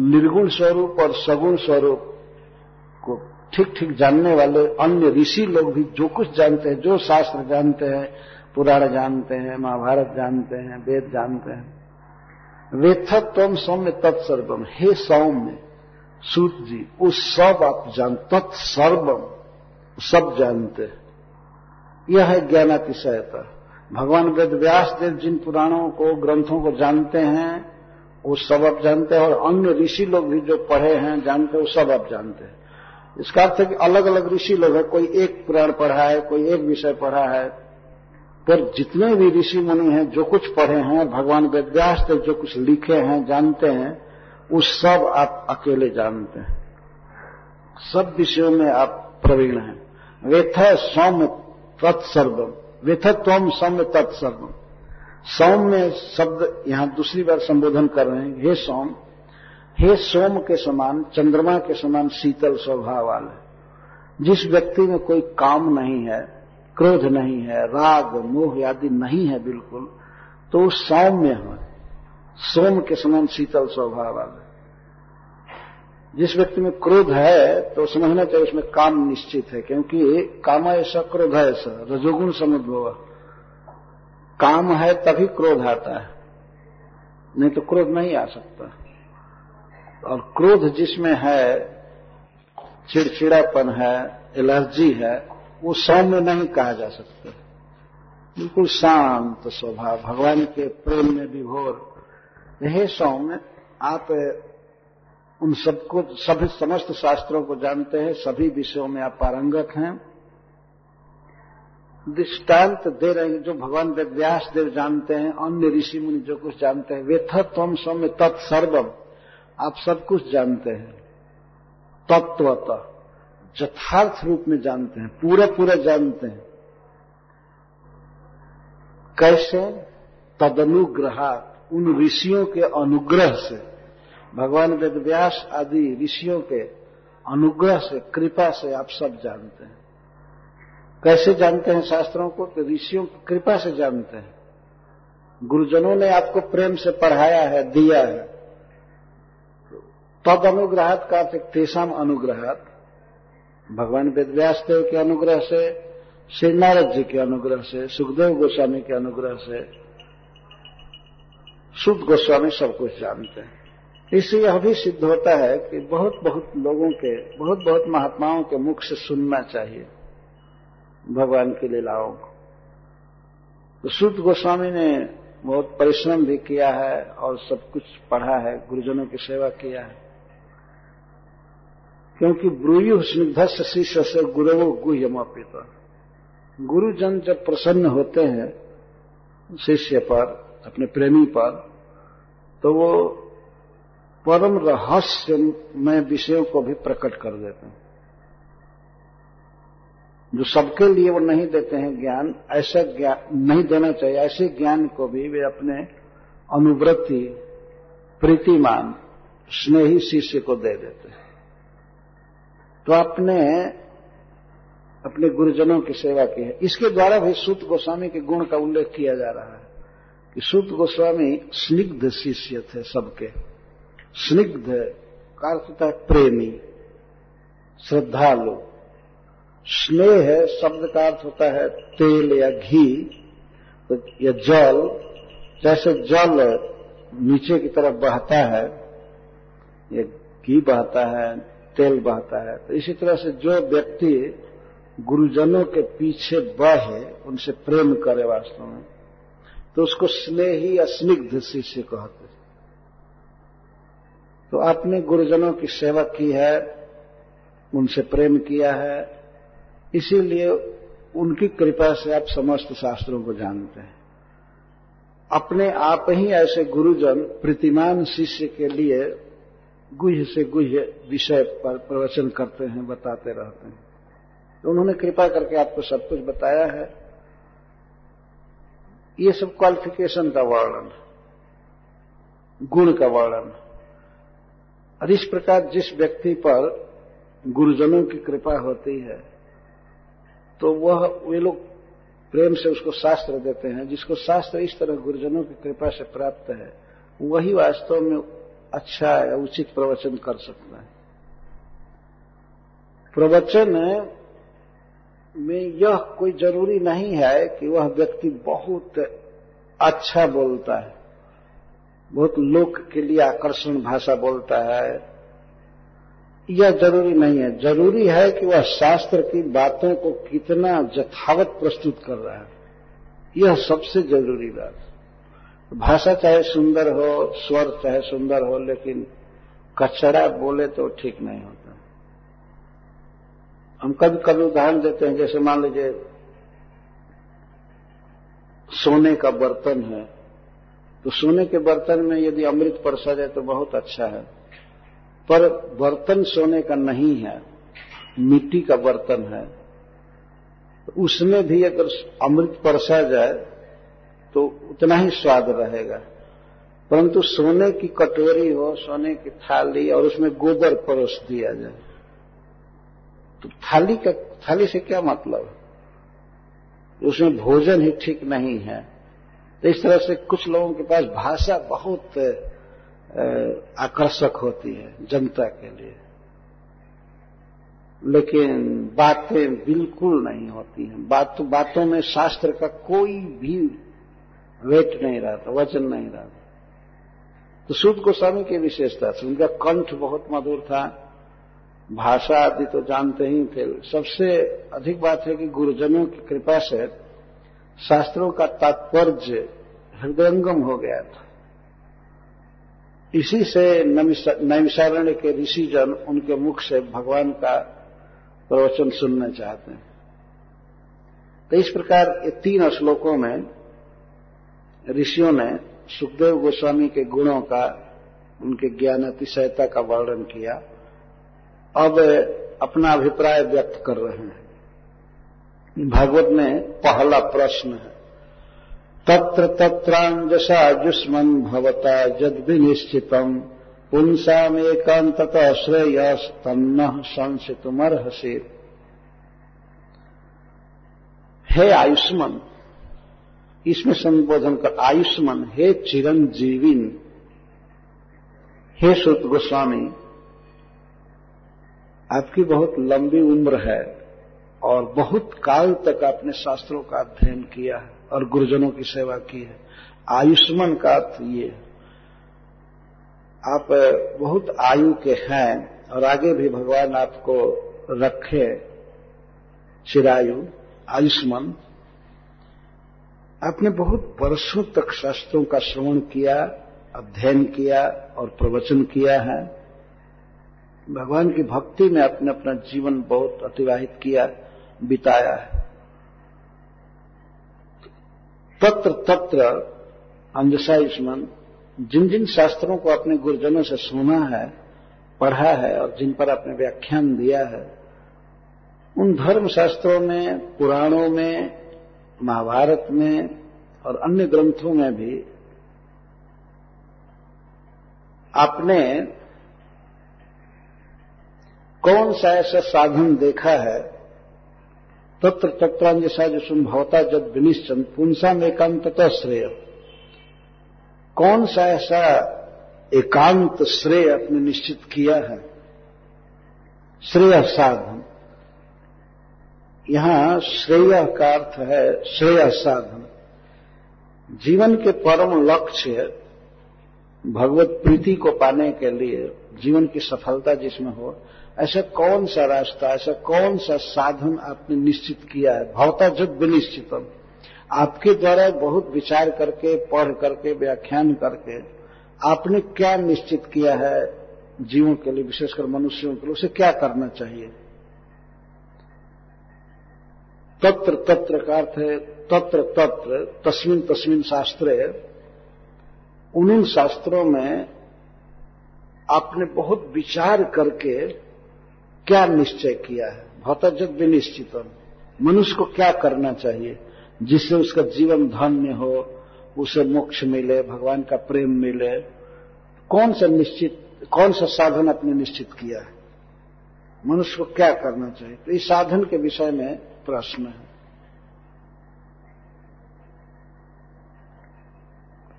निर्गुण स्वरूप और सगुण स्वरूप को ठीक ठीक जानने वाले अन्य ऋषि लोग भी जो कुछ जानते हैं, जो शास्त्र जानते हैं पुराण जानते हैं, महाभारत जानते हैं, वेद जानते हैं। वेथत्व सौम्य तत्सर्वम हे सौम्य, सूत जी उस सब आप जान तत्सर्वम सब जानते हैं। यह है ज्ञानातिशयता। भगवान वेद व्यास देव जिन पुराणों को, ग्रंथों को जानते हैं, वो सब आप जानते हैं, और अन्य ऋषि लोग भी जो पढ़े हैं, जानते हैं, वो सब आप जानते हैं। इसका अर्थ है कि अलग अलग ऋषि लोग हैं, कोई एक पुराण पढ़ा है, कोई एक विषय पढ़ा है पर जितने भी ऋषि मुनि हैं, जो कुछ पढ़े हैं, भगवान वेदव्यास तक जो कुछ लिखे हैं, जानते हैं, वो सब आप अकेले जानते हैं। सब विषयों में आप प्रवीण हैं। वेथ सौम्य तत्सर्वम। वेथत्वम सौम्य तत्सर्वम। सौम्य शब्द यहाँ दूसरी बार संबोधन कर रहे हैं। हे सौम, हे सोम के समान, चंद्रमा के समान शीतल स्वभाव वाले जिस व्यक्ति में कोई काम नहीं है क्रोध नहीं है, राग, मोह आदि नहीं है बिल्कुल तो सौम्य है। सोम के समान शीतल स्वभाव वाले जिस व्यक्ति में क्रोध है तो समझना चाहिए उसमें काम निश्चित है, क्योंकि काम ऐसा क्रोध है ऐसा रजोगुण समुद्भव काम है तभी क्रोध आता है, नहीं तो क्रोध नहीं आ सकता। और क्रोध जिसमें है, चिड़चिड़ापन है, एलर्जी है वो सौम्य नहीं कहा जा सकता। बिल्कुल शांत स्वभाव, भगवान के प्रेम में विभोर हे सौम्य, आप, उन सबको, सभी समस्त शास्त्रों को जानते हैं, सभी विषयों में आप पारंगत हैं। दृष्टांत दे रहे हैं, जो भगवान व्यास देव जानते हैं, अन्य ऋषि मुनि जो कुछ जानते हैं, वे तम सौम्य तत्सर्वम आप सब कुछ जानते हैं। तत्वतः यथार्थ रूप में जानते हैं पूरा पूरा जानते हैं। कैसे? तदनुग्रहात, उन ऋषियों के अनुग्रह से। भगवान वेदव्यास आदि ऋषियों के अनुग्रह से, कृपा से आप सब जानते हैं। कैसे जानते हैं शास्त्रों को? तो ऋषियों की कृपा से जानते हैं। गुरुजनों ने आपको प्रेम से पढ़ाया है, दिया है। तद अनुग्रहात का अर्थ तेसाम अनुग्रहात। भगवान वेदव्यास देव के अनुग्रह से, श्री नारद जी के अनुग्रह से, सुखदेव गोस्वामी के अनुग्रह से, शुद्ध गोस्वामी सब कुछ जानते हैं। इससे यह भी सिद्ध होता है कि बहुत बहुत लोगों के बहुत बहुत महात्माओं के मुख से सुनना चाहिए भगवान की लीलाओं को। तो शुद्ध गोस्वामी ने बहुत परिश्रम भी किया है और सब कुछ पढ़ा है, गुरुजनों की सेवा किया है। क्योंकि ब्रूयु स्निग्ध शिष्य से गुरु गुह्यमापित गुरुजन जब प्रसन्न होते हैं, शिष्य पर, अपने प्रेमी पर तो वो परम रहस्यमय विषयों को भी प्रकट कर देते हैं। जो सबके लिए वो नहीं देते हैं ज्ञान, ऐसा ज्ञान नहीं देना चाहिए, ऐसे ज्ञान को भी वे अपने अनुवृत्ति, प्रीतिमान, स्नेही शिष्य को दे देते हैं। तो आपने अपने गुरुजनों की सेवा की है। इसके द्वारा भी सुत गोस्वामी के गुण का उल्लेख किया जा रहा है कि सुत गोस्वामी स्निग्ध शिष्य थे सबके। स्निग्ध का अर्थ होता है प्रेमी, श्रद्धालु। स्नेह शब्द का अर्थ होता है तेल या घी तो या जल। जैसे जल नीचे की तरफ़ बहता है, या घी बहता है तेल बहता है। तो इसी तरह से जो व्यक्ति गुरुजनों के पीछे बढ़े उनसे प्रेम करे वास्तव में तो उसको स्नेही या स्निग्ध शिष्य कहते तो आपने गुरुजनों की सेवा की है, उनसे प्रेम किया है, इसीलिए उनकी कृपा से आप समस्त शास्त्रों को जानते हैं। अपने आप ही ऐसे गुरुजन, प्रतिमान शिष्य के लिए गुह्य से गुह्य विषय पर प्रवचन करते हैं, बताते रहते हैं। तो उन्होंने कृपा करके आपको सब कुछ बताया है। ये सब क्वालिफिकेशन का वर्णन, गुण का वर्णन। और इस प्रकार जिस व्यक्ति पर गुरुजनों की कृपा होती है तो वह, वे लोग प्रेम से उसको शास्त्र देते हैं, जिसको शास्त्र इस तरह गुरुजनों की कृपा से प्राप्त है, वही वास्तव में अच्छा या उचित प्रवचन कर सकता है। प्रवचन में यह कोई ज़रूरी नहीं है कि वह व्यक्ति बहुत अच्छा बोलता है, बहुत लोक के लिए आकर्षण भाषा बोलता है। यह ज़रूरी नहीं है। ज़रूरी है कि वह शास्त्र की बातों को कितना जथावत प्रस्तुत कर रहा है। यह सबसे ज़रूरी बात भाषा चाहे सुंदर हो, स्वर चाहे सुंदर हो, लेकिन कचरा बोले तो ठीक नहीं होता। हम कभी कभी उदाहरण देते हैं, जैसे मान लीजिए, सोने का बर्तन है तो सोने के बर्तन में यदि अमृत परसा जाए तो बहुत अच्छा है, पर बर्तन सोने का नहीं है, मिट्टी का बर्तन है उसमें भी अगर अमृत परसा जाए तो उतना ही स्वाद रहेगा। परंतु सोने की कटोरी हो सोने की थाली और उसमें गोबर परोस दिया जाए तो थाली का थाली से क्या मतलब? उसमें भोजन ही ठीक नहीं है। तो इस तरह से कुछ लोगों के पास भाषा बहुत आकर्षक होती है जनता के लिए। लेकिन बातें बिल्कुल नहीं होती हैं। बात, बातों में शास्त्र का कोई भी वेट नहीं रहता वचन नहीं रहता तो शुद्ध गोस्वामी की विशेषता थी। उनका कंठ बहुत मधुर था। भाषा आदि तो जानते ही थे। सबसे अधिक बात है कि गुरुजनों की कृपा से शास्त्रों का तात्पर्य हृदयंगम हो गया था। इसी से नैमिषारण्य के ऋषिजन उनके मुख से भगवान का प्रवचन सुनना चाहते हैं। तो इस प्रकार ये तीन श्लोकों में ऋषियों ने सुखदेव गोस्वामी के गुणों का, उनके ज्ञान अतिशयता का वर्णन किया। अब अपना अभिप्राय व्यक्त कर रहे हैं। भागवत में पहला प्रश्न है, तत्र तत्रांजसा जुष्मन भवता जद विनिश्चितम पुंसामेकांतत श्रेय तन्न संसितुमर्हसे। हे आयुष्मान इसमें संबोधन कर, आयुष्मान, हे चिरंजीविन हे सुत गोस्वामी, आपकी बहुत लंबी उम्र है और बहुत काल तक आपने शास्त्रों का अध्ययन किया है और गुरुजनों की सेवा की है। आयुष्मान का ये, आप बहुत आयु के हैं और आगे भी भगवान आपको रखे, चिरायु, आयुष्मान। आपने बहुत वर्षों तक शास्त्रों का श्रवण किया, अध्ययन किया और प्रवचन किया है। भगवान की भक्ति में आपने अपना जीवन बहुत अतिवाहित किया, बिताया है। तत्र तत्र अंजसा युष्मन जिन जिन शास्त्रों को अपने गुरुजनों से सुना है, पढ़ा है और जिन पर आपने व्याख्यान दिया है, उन धर्म शास्त्रों में, पुराणों में महाभारत में और अन्य ग्रंथों में भी आपने कौन सा ऐसा साधन देखा है? तत्र तत्रांजसा जो संभवता जब विनिश्चन, पुंसा में एकांत श्रेय। कौन सा ऐसा एकांत श्रेय आपने निश्चित किया है? श्रेय साधन। यहाँ श्रेय का अर्थ है श्रेय साधन। जीवन के परम लक्ष्य भगवत प्रीति को पाने के लिए, जीवन की सफलता जिसमें हो, ऐसा कौन सा रास्ता, ऐसा कौन सा साधन आपने निश्चित किया है? भवता जब विनिश्चितम। आपके द्वारा बहुत विचार करके, पढ़ करके, व्याख्यान करके आपने क्या निश्चित किया है? जीवों के लिए, विशेषकर मनुष्यों के लिए, उसे क्या करना चाहिए? तत्र तत्र का अर्थ है तत्र तत्र, तस्मिन तस्मिन शास्त्र उन शास्त्रों में आपने बहुत विचार करके क्या निश्चय किया है। भौतजत विनिश्चित मनुष्य को क्या करना चाहिए? जिससे उसका जीवन धन्य हो, उसे मोक्ष मिले, भगवान का प्रेम मिले, कौन सा निश्चित, कौन सा साधन आपने निश्चित किया है? मनुष्य को क्या करना चाहिए? तो इस साधन के विषय में प्रश्न है।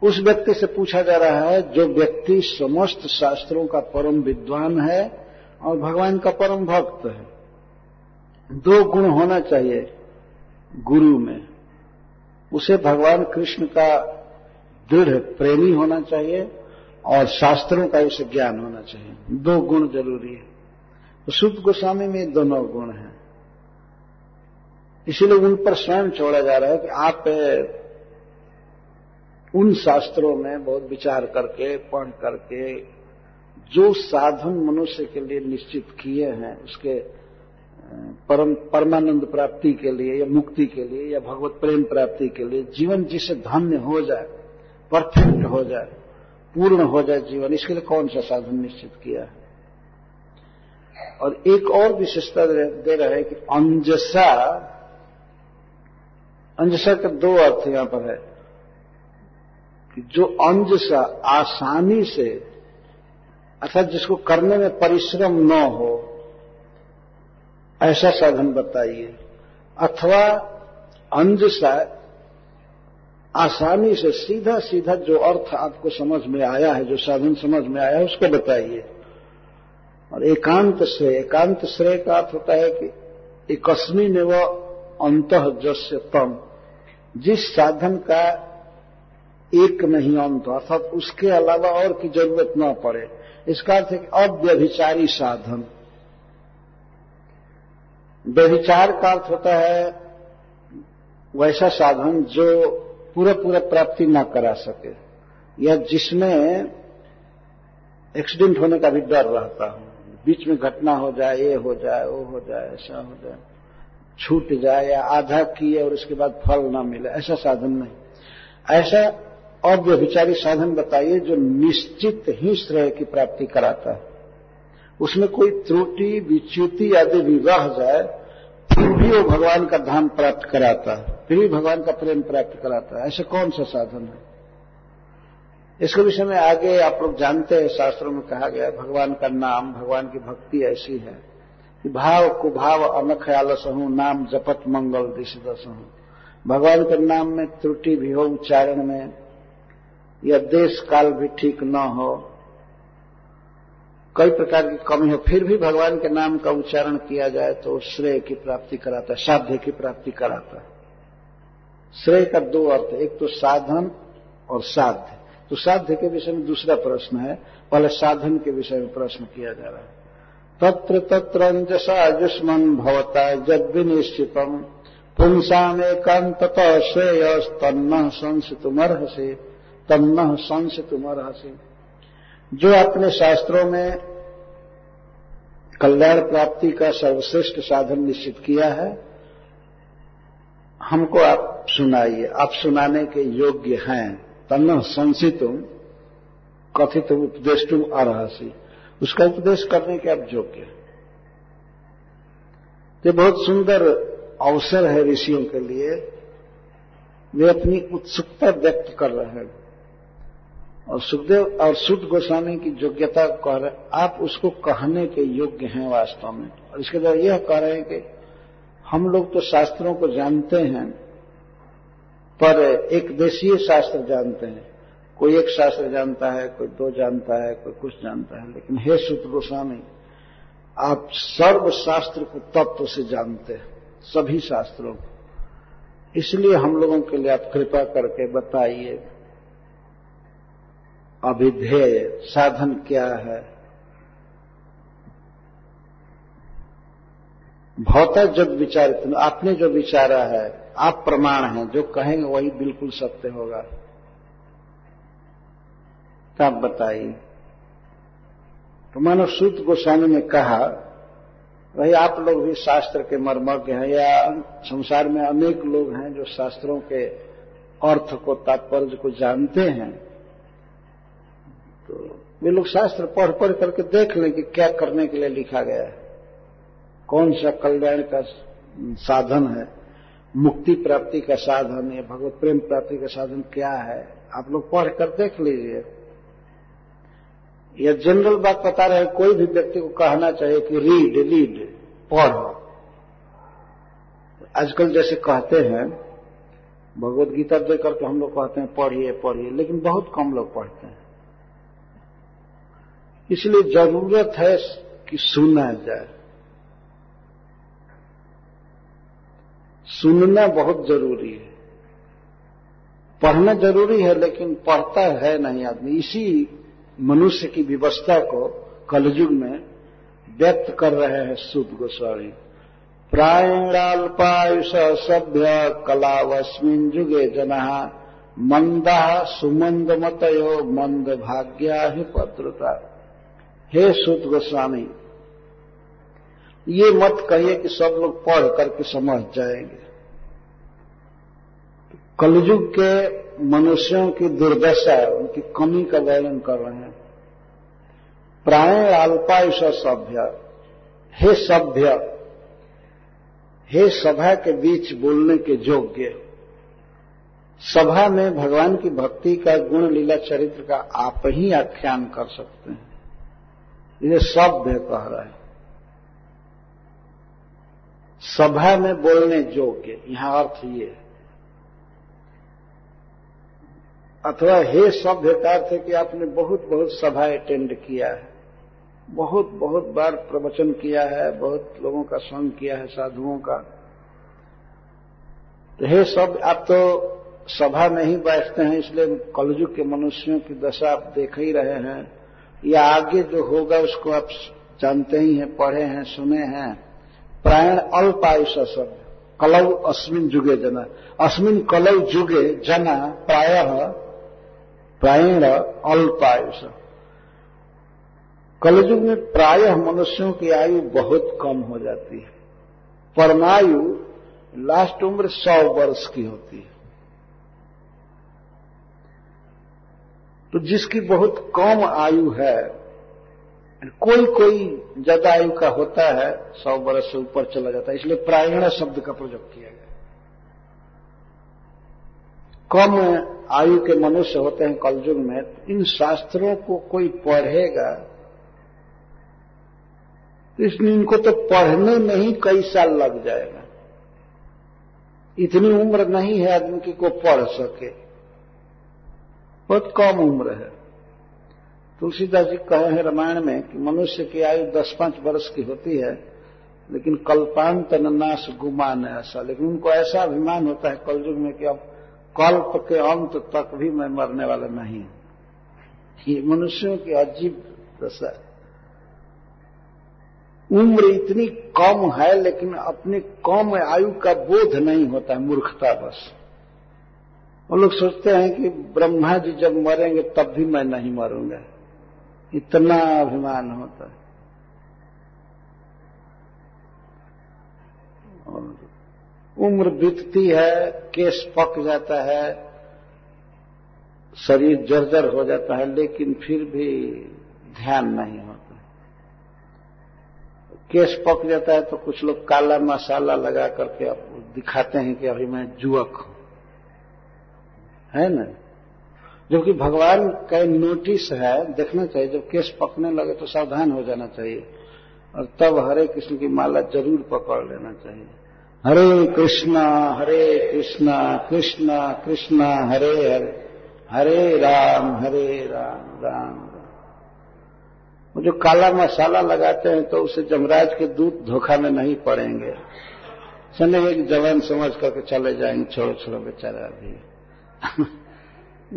उस व्यक्ति से पूछा जा रहा है, जो व्यक्ति समस्त शास्त्रों का परम विद्वान है और भगवान का परम भक्त है। दो गुण होना चाहिए गुरु में। उसे भगवान कृष्ण का दृढ़ प्रेमी होना चाहिए और शास्त्रों का उसे ज्ञान होना चाहिए। दो गुण ज़रूरी है। शुद्ध गोस्वामी में दोनों गुण हैं। इसीलिए उन पर स्वयं छोड़ा जा रहा है कि आप उन शास्त्रों में बहुत विचार करके, पढ़ करके, जो साधन मनुष्य के लिए निश्चित किए हैं, उसके परम, परमानंद प्राप्ति के लिए या मुक्ति के लिए या भगवत प्रेम प्राप्ति के लिए जीवन जिसे धन्य हो जाए, परफेक्ट हो जाए, पूर्ण हो जाए जीवन, इसके लिए कौन सा साधन निश्चित किया है? और एक और विशेषता दे रहा है कि अंजसा अंजसा का दो अर्थ यहाँ पर है कि जो अंजसा आसानी से, अर्थात जिसको करने में परिश्रम न हो, ऐसा साधन बताइए। अथवा अंजसा आसानी से सीधा सीधा जो अर्थ आपको समझ में आया है, जो साधन समझ में आया है, उसको बताइए। और एकांत श्रेय एकांत श्रेय का अर्थ होता है कि एकस्मी ने वह अंत जस्य तम जिस साधन का एक नहीं अंत, अर्थात उसके अलावा और की ज़रूरत न पड़े, इसका अर्थ है कि अव्यभिचारी साधन। व्यभिचार का अर्थ होता है वैसा साधन जो पूरा पूरा प्राप्ति न करा सके, या जिसमें एक्सीडेंट होने का भी डर रहता हो। बीच में घटना हो जाए, ये हो जाए, वो हो जाए, ऐसा हो जाए। छूट जाए या आधा किए और उसके बाद फल ना मिले, ऐसा साधन नहीं। ऐसा और अव्यभिचारी साधन बताइए जो निश्चित ही श्रेय की प्राप्ति कराता है। उसमें कोई त्रुटि, विच्युति आदि रह जाए, फिर भी वो भगवान का धाम प्राप्त कराता है, फिर भी भगवान का प्रेम प्राप्त कराता है। ऐसा कौन सा साधन है? इसके विषय में आगे आप लोग जानते हैं, शास्त्रों में कहा गया भगवान का नाम, भगवान की भक्ति ऐसी है। कि भाव कुभाव अनख्याल सहू, नाम जपत मंगल दिश दसहू भगवान के नाम में त्रुटि भी हो, उच्चारण में, या देश काल भी ठीक न हो, कई प्रकार की कमी हो, फिर भी भगवान के नाम का उच्चारण किया जाए तो श्रेय की प्राप्ति कराता है साध्य की प्राप्ति कराता। है श्रेय का दो अर्थ, एक तो साधन और साध्य। तो साध्य के विषय में दूसरा प्रश्न है, पहले साधन के विषय में प्रश्न किया जा रहा है। तत्र तत्र अंजसा युष्मन भवता जद विनिश्चितम पुंसाम एकांत श्रेय तन्न संसितुमर्हसे तन्न संसितुमर्हसे। जो अपने शास्त्रों में कल्याण प्राप्ति का सर्वश्रेष्ठ साधन निश्चित किया है, हमको आप सुनाइए। आप सुनाने के योग्य हैं। तन्न संसितुम कथित उपदेष्टुम अरहसी। उसका उपदेश करने के आप योग्य ये बहुत सुंदर अवसर है ऋषियों के लिए। वे अपनी उत्सुकता व्यक्त कर रहे हैं। और सुखदेव और शुद्ध गोस्वामी की योग्यता कह रहे आप उसको कहने के योग्य हैं वास्तव में। और इसके द्वारा यह कह रहे हैं कि हम लोग तो शास्त्रों को जानते हैं, पर एक देशीय शास्त्र जानते हैं। कोई एक शास्त्र जानता है, कोई दो जानता है, कोई कुछ जानता है, लेकिन हे सूत्र गोस्वामी, आप सर्व शास्त्र को तत्व से जानते हैं, सभी शास्त्रों को। इसलिए हम लोगों के लिए आप कृपा करके बताइए, अभिधेय साधन क्या है? भौता जब विचारित आपने जो विचारा है, आप प्रमाण हैं, जो कहेंगे वही बिल्कुल सत्य होगा। तब बताइए तो मानो सूत गोस्वामी ने कहा वही आप लोग भी शास्त्र के मर्मज्ञ हैं या संसार में अनेक लोग हैं जो शास्त्रों के अर्थ को, तात्पर्य को जानते हैं। तो वे लोग शास्त्र पढ़ पढ़ करके देख लें कि क्या करने के लिए लिखा गया है। कौन सा कल्याण का साधन है? मुक्ति प्राप्ति का साधन या भगवत प्रेम प्राप्ति का साधन क्या है? आप लोग पढ़ कर देख लीजिए। यह जनरल बात बता रहे, कोई भी व्यक्ति को कहना चाहिए कि रीड रीड पढ़ो। आजकल जैसे कहते हैं, भगवत गीता देकर के हम लोग कहते हैं, पढ़िए पढ़िए, लेकिन बहुत कम लोग पढ़ते हैं। इसलिए ज़रूरत है कि सुना जाए। सुनना बहुत ज़रूरी है। पढ़ना ज़रूरी है, लेकिन पढ़ता है नहीं आदमी। इसी मनुष्य की विवस्था को कलयुग में व्यक्त कर रहे हैं सुद गोस्वामी। प्रायणाल्पायुष सभ्य कलावस्मिन जुगे जना मंदा सुमंद मतयो मंद भाग्या ही पत्रता हे सुत गोस्वामी, ये मत कहिए कि सब लोग पढ़ करके समझ जाएँगे। कलयुग के मनुष्यों की दुर्दशा, उनकी कमी का वर्णन कर रहे हैं। प्राय अल्पायुष सभ्य, हे सभ्य, हे सभा के बीच बोलने के योग्य। सभा में भगवान की भक्ति का गुण लीला चरित्र का आप ही आख्यान कर सकते हैं। ये सभ्य कह रहा है। सभा में बोलने योग्य, यहाँ अर्थ ये है। अथवा हे सभ्य का अर्थ है कि आपने बहुत बहुत सभा अटेंड किया है। बहुत बहुत बार प्रवचन किया है, बहुत लोगों का संग किया है, साधुओं का। तो हे सब, आप तो सभा में ही बैठते हैं, इसलिए कलयुग के मनुष्यों की दशा आप देख ही रहे हैं। या आगे जो होगा, उसको आप जानते ही हैं, पढ़े हैं, सुने हैं। प्रायण अल्पायुष सब। कलौ अस्मिन जुगे जना। अस्मिन कलौ जुगे जना प्राय प्रायण अल्पायुष। कलयुग में प्रायः मनुष्यों की आयु बहुत कम हो जाती है। परमायु लास्ट उम्र सौ वर्ष की होती है। तो जिसकी बहुत कम आयु है कोई कोई ज़्यादा आयु का होता है, सौ वर्ष से ऊपर चला जाता है, इसलिए प्रायण शब्द का प्रयोग किया गया कम आयु के मनुष्य होते हैं कलयुग में इन शास्त्रों को कोई पढ़ेगा? तो इसलिए इनको तो पढ़ने में ही कई साल लग जाएगा। इतनी उम्र नहीं है आदमी की को पढ़ सके। बहुत कम उम्र है। तुलसीदास जी कहे हैं रामायण में कि मनुष्य की आयु दस पाँच वर्ष की होती है, लेकिन कल्पांत नाश गुमान है ऐसा लेकिन उनको ऐसा अभिमान होता है कलयुग में कि अब कल्प के अंत तक भी मैं मरने वाला नहीं ये मनुष्यों की अजीब दशा उम्र इतनी कम है, लेकिन अपनी कम आयु का बोध नहीं होता है, मूर्खता बस। वो लोग सोचते हैं कि ब्रह्मा जी जब मरेंगे, तब भी मैं नहीं मरूँगा। इतना अभिमान होता है। और उम्र बीतती है, केस पक जाता है, शरीर जर्जर हो जाता है, लेकिन फिर भी ध्यान नहीं होता केस पक जाता है तो कुछ लोग काला मसाला लगा करके आप दिखाते हैं कि अभी मैं जुअक हूँ। है ना? जबकि भगवान का नोटिस है, देखना चाहिए, जब केस पकने लगे तो सावधान हो जाना चाहिए, और तब हरे कृष्ण की माला ज़रूर पकड़ लेना चाहिए। हरे कृष्णा हरे कृष्णा कृष्णा कृष्णा, हरे हरे हरे राम हरे राम राम राम। वो जो काला मसाला लगाते हैं तो उसे जमराज के दूध धोखा में नहीं पड़ेंगे। सने एक जवान समझ करके चले जाएँगे छोड़ो छोड़ो, बेचारा अभी।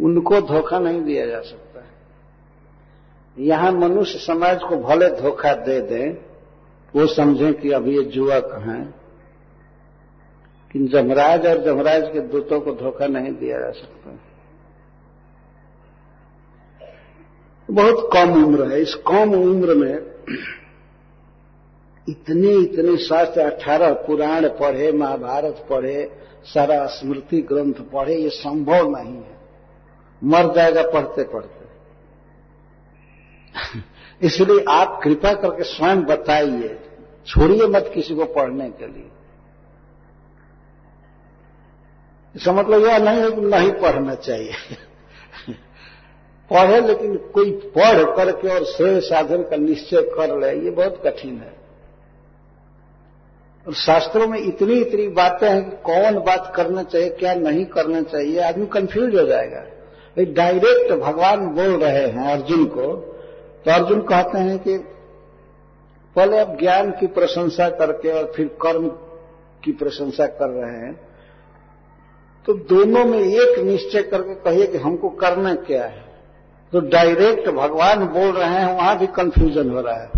उनको धोखा नहीं दिया जा सकता। यहाँ मनुष्य समाज को भले धोखा दे दें, वो समझें कि अभी ये जुआक हैं। कि जमराज और जमराज के दूतों को धोखा नहीं दिया जा सकता। बहुत कम उम्र है। इस कम उम्र में इतने इतने शास्त्र अठारह पुराण पढ़े, महाभारत पढ़े, सारा स्मृति ग्रंथ पढ़े, ये संभव नहीं है। मर जाएगा पढ़ते पढ़ते। इसलिए आप कृपा करके स्वयं बताइए। छोड़िए मत किसी को पढ़ने के लिए। इसका मतलब यह नहीं है कि नहीं पढ़ना चाहिए। पढ़े, लेकिन कोई पढ़ करके और श्रेय साधन का निश्चय कर ले, ये बहुत कठिन है। और शास्त्रों में इतनी इतनी बातें हैं कि कौन बात करना चाहिए, क्या नहीं करना चाहिए आदमी कंफ्यूज हो जाएगा। डायरेक्ट भगवान बोल रहे हैं अर्जुन को तो अर्जुन कहते हैं कि, पहले आप ज्ञान की प्रशंसा करके और फिर कर्म की प्रशंसा कर रहे हैं तो दोनों में एक निश्चय करके कहिए कि हमको करना क्या है। तो डायरेक्ट भगवान बोल रहे हैं, वहाँ भी कंफ्यूजन हो रहा है।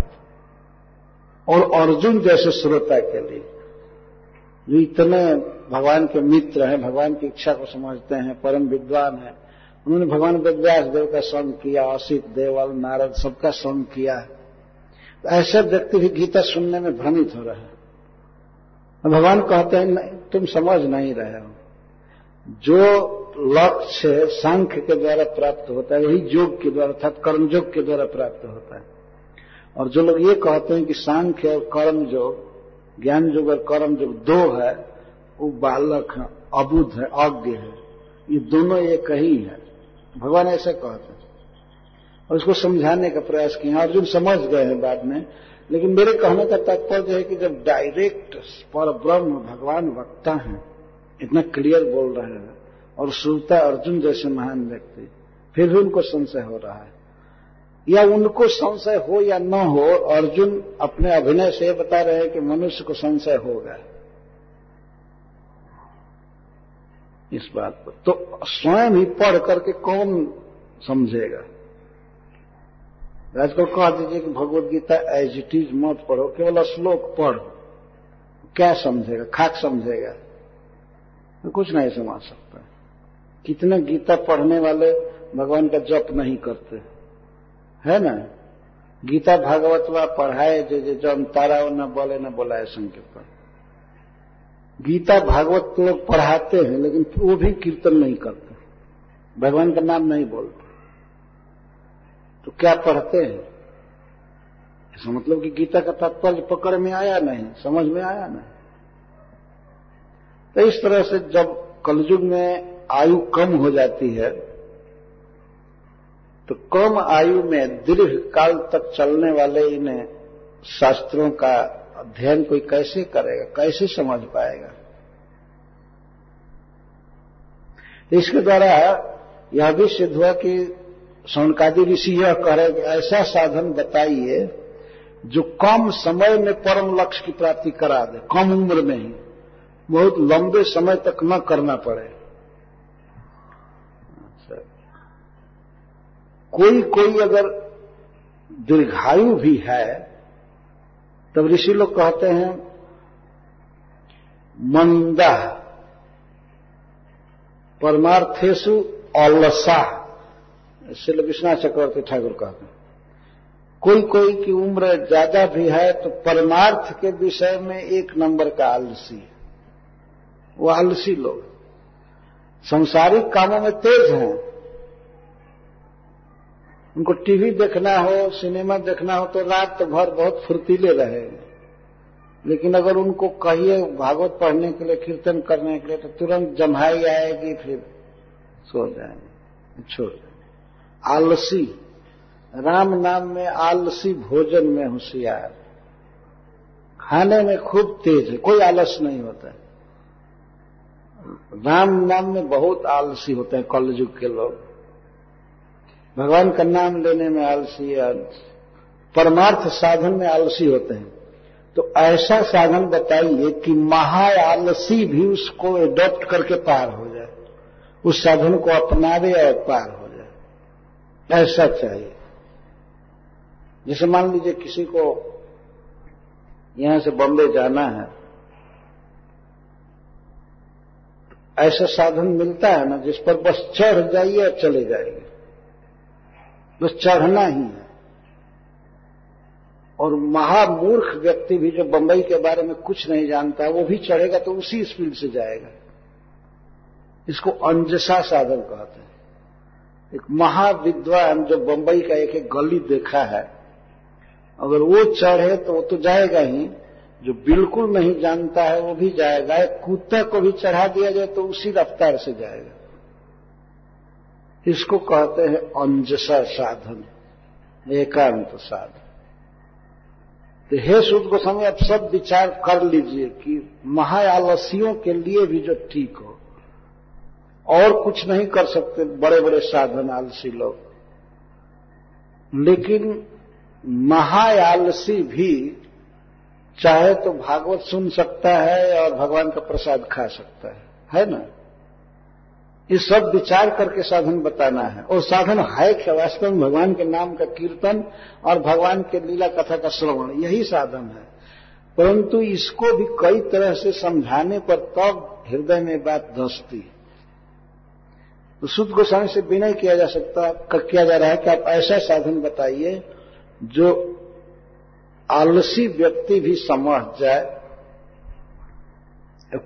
और अर्जुन जैसे श्रोता के लिए, जो इतने भगवान के मित्र हैं, भगवान की इच्छा को समझते हैं, परम विद्वान हैं, उन्होंने भगवान वेदव्यास देव का संग किया असित देवल, नारद, सबका संग किया तो ऐसे व्यक्ति भी गीता सुनने में भ्रमित हो रहे हैं। भगवान कहते हैं तुम समझ नहीं रहे हो। जो लक्ष्य सांख्य के द्वारा प्राप्त होता है वही योग के द्वारा, अर्थात कर्मयोग के द्वारा प्राप्त होता है। और जो लोग ये कहते हैं कि सांख्य और कर्म योग ज्ञान योग और कर्म योग दो है, वो बालक है अबुद्ध है, अज्ञ है, ये दोनों एक ही है। भगवान ऐसा कहते हैं। और उसको समझाने का प्रयास किया अर्जुन समझ गए हैं बाद में, लेकिन मेरे कहने का तात्पर्य है कि जब डायरेक्ट पर ब्रह्म भगवान वक्ता है इतना क्लियर बोल रहे हैं। और श्रोता अर्जुन जैसे महान व्यक्ति, फिर भी उनको संशय हो रहा है। या उनको संशय हो या न हो, अर्जुन अपने अभिनय से बता रहे हैं कि मनुष्य को संशय होगा इस बात पर। तो स्वयं ही पढ़ करके कौन समझेगा? आजकल कह दीजिए कि Bhagavad Gita as it is मत पढ़ो, केवल श्लोक पढ़ो। क्या समझेगा? खाक समझेगा। कुछ नहीं समझ सकता। कितने गीता पढ़ने वाले भगवान का जप नहीं करते। है ना? गीता भागवत वा पढ़ाए, जे जे जम तारा न बोले, न बोलाए संकीर्तन। गीता भागवत तो लोग पढ़ाते हैं, लेकिन वो भी कीर्तन नहीं करते। भगवान का नाम नहीं बोलते। तो क्या पढ़ते हैं? ऐसा मतलब कि गीता का तात्पर्य पकड़ में आया नहीं, समझ में आया नहीं। तो इस तरह से जब कलयुग में आयु कम हो जाती है तो कम आयु में दीर्घ काल तक चलने वाले इन शास्त्रों का अध्ययन कोई कैसे करेगा, कैसे समझ पाएगा? इसके द्वारा यह भी सिद्ध हुआ कि सौनकादि ऋषि यह कह रहे कि ऐसा साधन बताइए जो कम समय में परम लक्ष्य की प्राप्ति करा दे, कम उम्र में ही। बहुत लंबे समय तक न करना पड़े। कोई कोई अगर दीर्घायु भी है, तब ऋषि लोग कहते हैं, मंदा परमार्थेशु अलसा। श्री विश्वनाथ चक्रवर्ती ठाकुर कहते हैं। कोई कोई की उम्र ज़्यादा भी है तो परमार्थ के विषय में एक नंबर का आलसी है। वो आलसी लोग। संसारिक कामों में तेज हैं। उनको टीवी देखना हो, सिनेमा देखना हो तो रात भर बहुत फुर्तीले रहे। लेकिन अगर उनको कहिए भागवत पढ़ने के लिए, कीर्तन करने के लिए तो तुरंत जम्हाई आएगी, फिर सो जाएँगे, छोड़ आलसी, राम नाम में आलसी भोजन में होशियार। खाने में खूब तेज है, कोई आलस नहीं होता। राम नाम में बहुत आलसी होते हैं कलयुग के लोग। भगवान का नाम लेने में आलसी परमार्थ साधन में आलसी होते हैं। तो ऐसा साधन बताइए कि महा आलसी भी उसको एडॉप्ट करके पार हो जाए। उस साधन को अपनावे और पार हो जाए। ऐसा चाहिए। जैसे मान लीजिए किसी को यहाँ से बॉम्बे जाना है ऐसा साधन मिलता है ना, जिस पर बस चढ़ जाइए और चले जाइए। बस चढ़ना ही है। और महामूर्ख व्यक्ति भी जो बंबई के बारे में कुछ नहीं जानता, वो भी चढ़ेगा तो उसी स्पीड से जाएगा। इसको अंजसा साधन कहते हैं। एक महाविद्वान जो बंबई का एक एक गली देखा है, अगर वो चढ़े तो वो तो जाएगा ही जो बिल्कुल नहीं जानता है, वो भी जाएगा। एक कुत्ते को भी चढ़ा दिया जाए तो उसी रफ्तार से जाएगा। इसको कहते हैं अंजसा साधन, एकांत साधन। तो हे शुद्ध गोस्वामी, आप सब विचार कर लीजिए कि महाआलसियों के लिए भी जो ठीक हो, और कुछ नहीं कर सकते बड़े बड़े साधन आलसी लोग। लेकिन महाआलसी भी चाहे तो भागवत सुन सकता है और भगवान का प्रसाद खा सकता है। है ना? ये सब विचार करके साधन बताना है। और साधन है क्या वास्तव में? भगवान के नाम का कीर्तन और भगवान के लीला कथा का श्रवण, यही साधन है। परंतु इसको भी कई तरह से समझाने पर तब हृदय में बात धसती तो शुद्ध गोस्वामी से विनय किया जा सकता, किया जा रहा है कि आप ऐसा साधन बताइए जो आलसी व्यक्ति भी समझ जाए,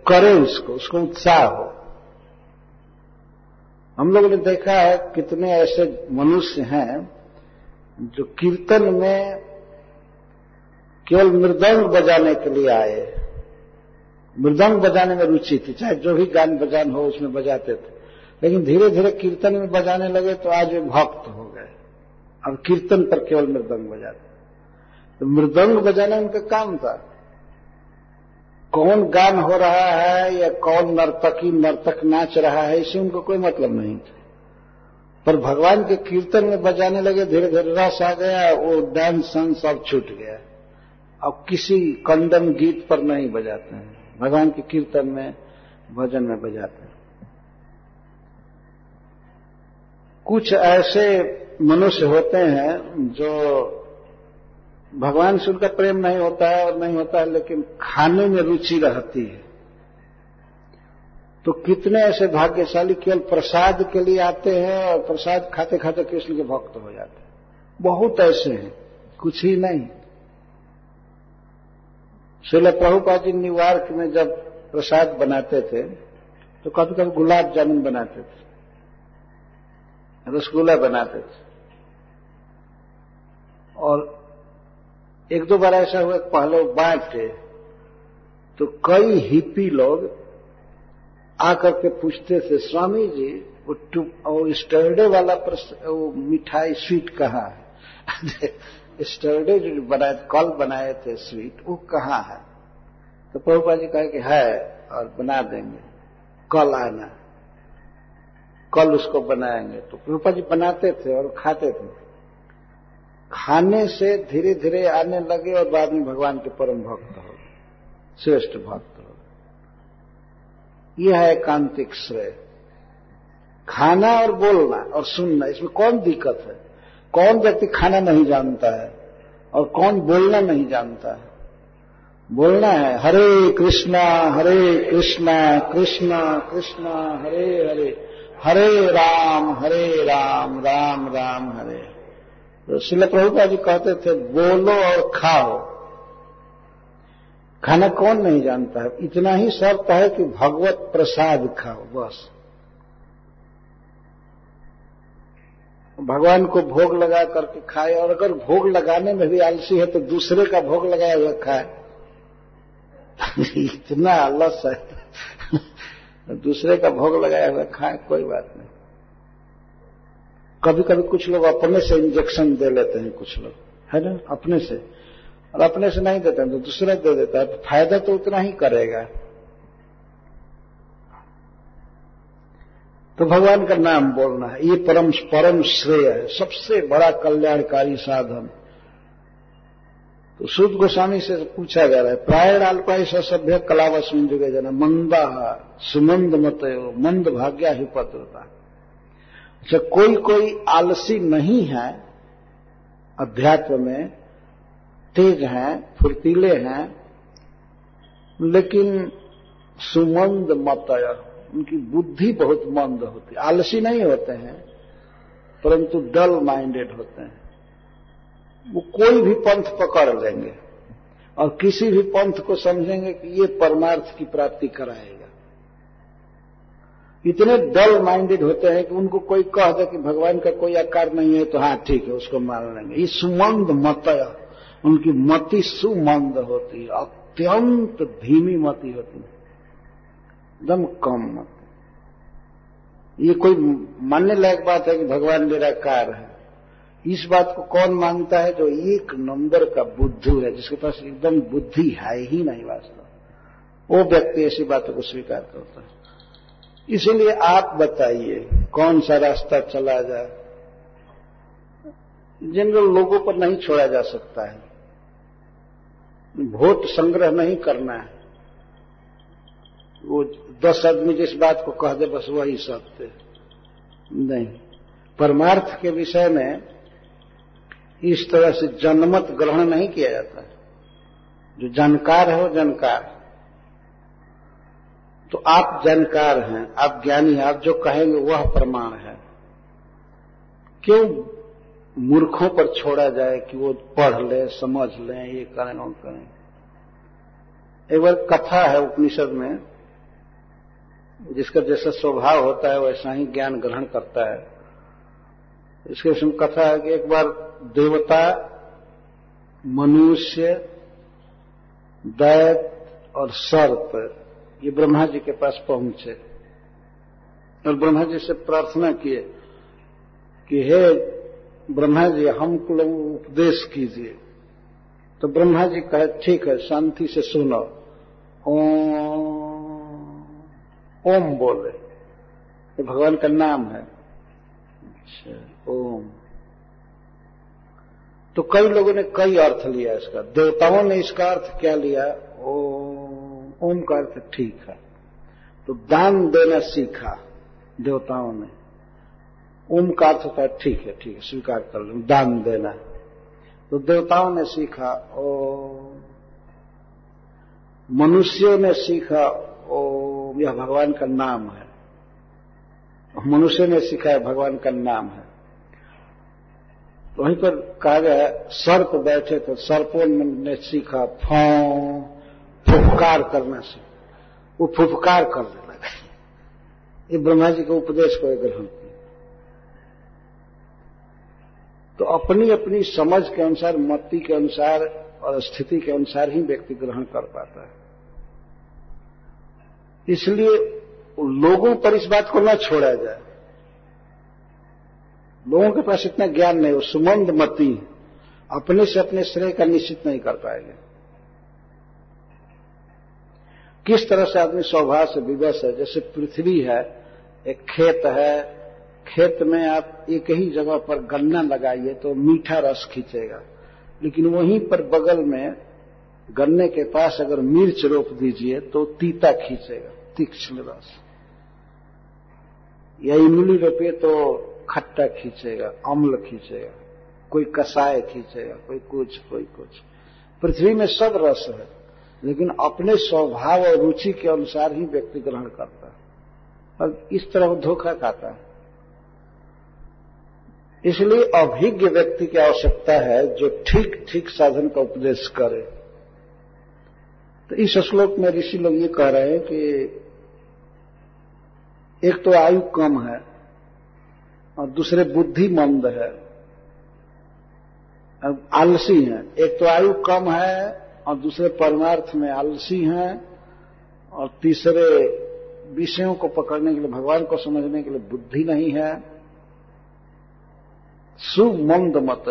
करे उसको उसको उत्साह हो। हम लोगों ने देखा है कितने ऐसे मनुष्य हैं जो कीर्तन में केवल मृदंग बजाने के लिए आए। मृदंग बजाने में रुचि थी, चाहे जो भी गान बजान हो उसमें बजाते थे। लेकिन धीरे धीरे कीर्तन में बजाने लगे तो आज वे भक्त हो गए। अब कीर्तन पर केवल मृदंग बजाते तो मृदंग बजाना उनका काम था। कौन गान हो रहा है या कौन नर्तकी, नर्तक नाच रहा है, इससे उनको कोई मतलब नहीं था। पर भगवान के कीर्तन में बजाने लगे धीरे धीरे रस आ गया, वो डांस सन सब छूट गया। अब किसी कंडम गीत पर नहीं बजाते हैं। भगवान के कीर्तन में, भजन में बजाते हैं। कुछ ऐसे मनुष्य होते हैं जो भगवान से उनका प्रेम नहीं होता है और नहीं होता है, लेकिन खाने में रुचि रहती है। तो कितने ऐसे भाग्यशाली केवल प्रसाद के लिए आते हैं और प्रसाद खाते खाते कृष्ण के भक्त हो जाते हैं। बहुत ऐसे हैं, कुछ ही नहीं। शिल प्रभुपा जी न्यूयॉर्क में जब प्रसाद बनाते थे तो कभी कभी गुलाब जामुन बनाते थे, रसगुल्ला बनाते थे। और एक दो बार ऐसा हुआ पहले बांटे तो कई हिपी लोग आकर के पूछते थे, स्वामी जी, वो वो स्टर्डे वाला प्रश्न, वो मिठाई स्वीट कहाँ है? स्टर्डे जो बनाए कल बनाए थे स्वीट, वो कहाँ है? तो प्रभुपा जी कहे कि, है, और बना देंगे। कल आना। कल उसको बनाएँगे। तो प्रभुपा जी बनाते थे और खाते थे। खाने से धीरे धीरे आने लगे और बाद में भगवान के परम भक्त हो श्रेष्ठ भक्त हो यह है एकांतिक श्रेय। खाना और बोलना और सुनना, इसमें कौन दिक्कत है? कौन व्यक्ति खाना नहीं जानता है और कौन बोलना नहीं जानता है? बोलना है, हरे कृष्णा हरे कृष्णा कृष्णा कृष्णा, हरे हरे हरे राम हरे राम राम राम हरे हरे। तो शिल प्रभुपा जी कहते थे, बोलो और खाओ। खाना कौन नहीं जानता है? इतना ही शर्त है कि भगवत प्रसाद खाओ, बस। भगवान को भोग लगा करके खाए, और अगर भोग लगाने में भी आलसी है तो दूसरे का भोग लगाया हुआ खाए। इतना आलस है। दूसरे का भोग लगाया हुआ खाए, कोई बात नहीं। कभी कभी कुछ लोग अपने से इंजेक्शन दे लेते हैं, कुछ लोग। है ना? अपने से। और अपने से नहीं देते हैं तो दूसरा दे देता है। फ़ायदा तो उतना ही करेगा। तो भगवान का नाम बोलना है। ये परम परम श्रेय है। सबसे बड़ा कल्याणकारी साधन। तो शुद्ध गोस्वामी से पूछा जा रहा है, प्राय अल्पाई सभ्य कलावस्मिन जुगे जना मंदा सुमंद मत मंद भाग्या ही पत्रता अच्छा कोई कोई आलसी नहीं है, अध्यात्म में, तेज हैं, फुर्तीले हैं, लेकिन सुमंद मतय उनकी बुद्धि बहुत मंद होती आलसी नहीं होते हैं, परंतु डल माइंडेड होते हैं। वो कोई भी पंथ पकड़ लेंगे, और किसी भी पंथ को समझेंगे कि ये परमार्थ की प्राप्ति कराएगा। इतने डल माइंडेड होते हैं कि उनको कोई कह दे कि भगवान का कोई आकार नहीं है तो हाँ ठीक है, उसको मान लेंगे। ये सुमंद मत उनकी मति सुमंद होती है, अत्यंत धीमी मति होती है। एकदम कम मत। ये कोई मानने लायक बात है कि भगवान निराकार है। इस बात को कौन मानता है? जो एक नंबर का बुद्धू है, जिसके पास एकदम बुद्धि है ही नहीं वास्तव। वो व्यक्ति ऐसी बातों को स्वीकार करता है। इसीलिए आप बताइए, कौन सा रास्ता चला जाए? जनरल लोगों पर नहीं छोड़ा जा सकता है। वोट संग्रह नहीं करना है। वो दस आदमी जिस बात को कह दे, बस वही सत्य नहीं। परमार्थ के विषय में इस तरह से जनमत ग्रहण नहीं किया जाता। जो जानकार है, वो जानकार। तो आप जानकार हैं, आप ज्ञानी हैं, आप जो कहेंगे वह प्रमाण है। क्यों मूर्खों पर छोड़ा जाए कि वो पढ़ लें, समझ लें, ये करें और करें? एक बार कथा है उपनिषद में, जिसका जैसा स्वभाव होता है, वैसा ही ज्ञान ग्रहण करता है। इसके विषय में कथा है कि एक बार देवता, मनुष्य दैत और सर्प ये ब्रह्मा जी के पास पहुँचे। और ब्रह्मा जी से प्रार्थना किए कि, हे ब्रह्मा जी हमको लोग उपदेश कीजिए। तो ब्रह्मा जी कहे, ठीक है, शांति से सुनो। ओम ओम बोले। ये भगवान का नाम है। अच्छा ओम। तो कई लोगों ने कई अर्थ लिया इसका। देवताओं ने इसका अर्थ क्या लिया? ओम। ओम का अर्थ ठीक है। तो दान देना सीखा देवताओं ने। ओम का अर्थ होता है ठीक है ठीक है, स्वीकार कर लो, दान देना तो देवताओं ने सीखा ओ मनुष्यों ने सीखा ओ यह भगवान का नाम है। मनुष्य ने सीखा है भगवान का नाम है। तो वहीं पर कहा गया सर्प बैठे तो सर्पों ने सीखा, फौ। फुफकार करना से। वो फुफकार करने लगे ये ब्रह्मा जी के उपदेश को ग्रहण किया तो अपनी अपनी समझ के अनुसार, मति के अनुसार और स्थिति के अनुसार ही व्यक्ति ग्रहण कर पाता है। इसलिए लोगों पर इस बात को न छोड़ा जाए। लोगों के पास इतना ज्ञान नहीं, वो सुमंद मती, अपने से अपने श्रेय का निश्चित नहीं कर पाएँगे। किस तरह से आदमी स्वभाव से विवश है? जैसे पृथ्वी है, एक खेत है, खेत में आप एक ही जगह पर गन्ना लगाइए तो मीठा रस खींचेगा। लेकिन वहीं पर बगल में गन्ने के पास अगर मिर्च रोप दीजिए तो तीता खींचेगा, तीक्ष्ण रस। या इमली रोपिए तो खट्टा खींचेगा, अम्ल खींचेगा, कोई कसाय खींचेगा, कोई कुछ कोई कुछ। पृथ्वी में सब रस है। लेकिन अपने स्वभाव और रुचि के अनुसार ही व्यक्ति ग्रहण करता है। और इस तरह धोखा खाता है। इसलिए अभिज्ञ व्यक्ति की आवश्यकता है जो ठीक ठीक साधन का उपदेश करे। तो इस श्लोक में ऋषि लोग ये कह रहे हैं कि एक तो आयु कम है और दूसरे बुद्धि मंद है। आलसी है। एक तो आयु कम है और दूसरे परमार्थ में आलसी हैं और तीसरे विषयों को पकड़ने के लिए, भगवान को समझने के लिए बुद्धि नहीं है। सुमंद मत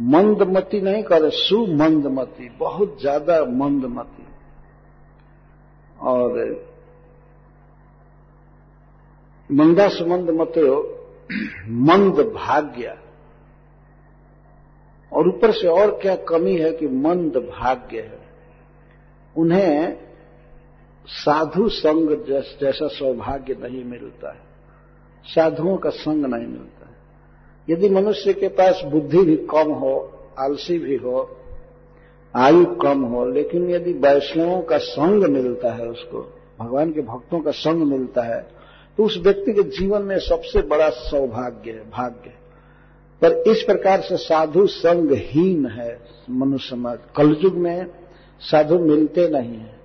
मंदमती नहीं करे, सुमंदमती, बहुत ज़्यादा मंदमती। और मंदा सुमंद मत मंद भाग्य। और ऊपर से और क्या कमी है कि मंद भाग्य है? उन्हें साधु संग जैसा सौभाग्य नहीं मिलता है। साधुओं का संग नहीं मिलता है। यदि मनुष्य के पास बुद्धि भी कम हो, आलसी भी हो, आयु कम हो, लेकिन यदि वैष्णवों का संग मिलता है उसको, भगवान के भक्तों का संग मिलता है तो उस व्यक्ति के जीवन में सबसे बड़ा सौभाग्य है, भाग्य पर इस प्रकार से साधु संगहीन है मनुष्य समाज। कलयुग में साधु मिलते नहीं है।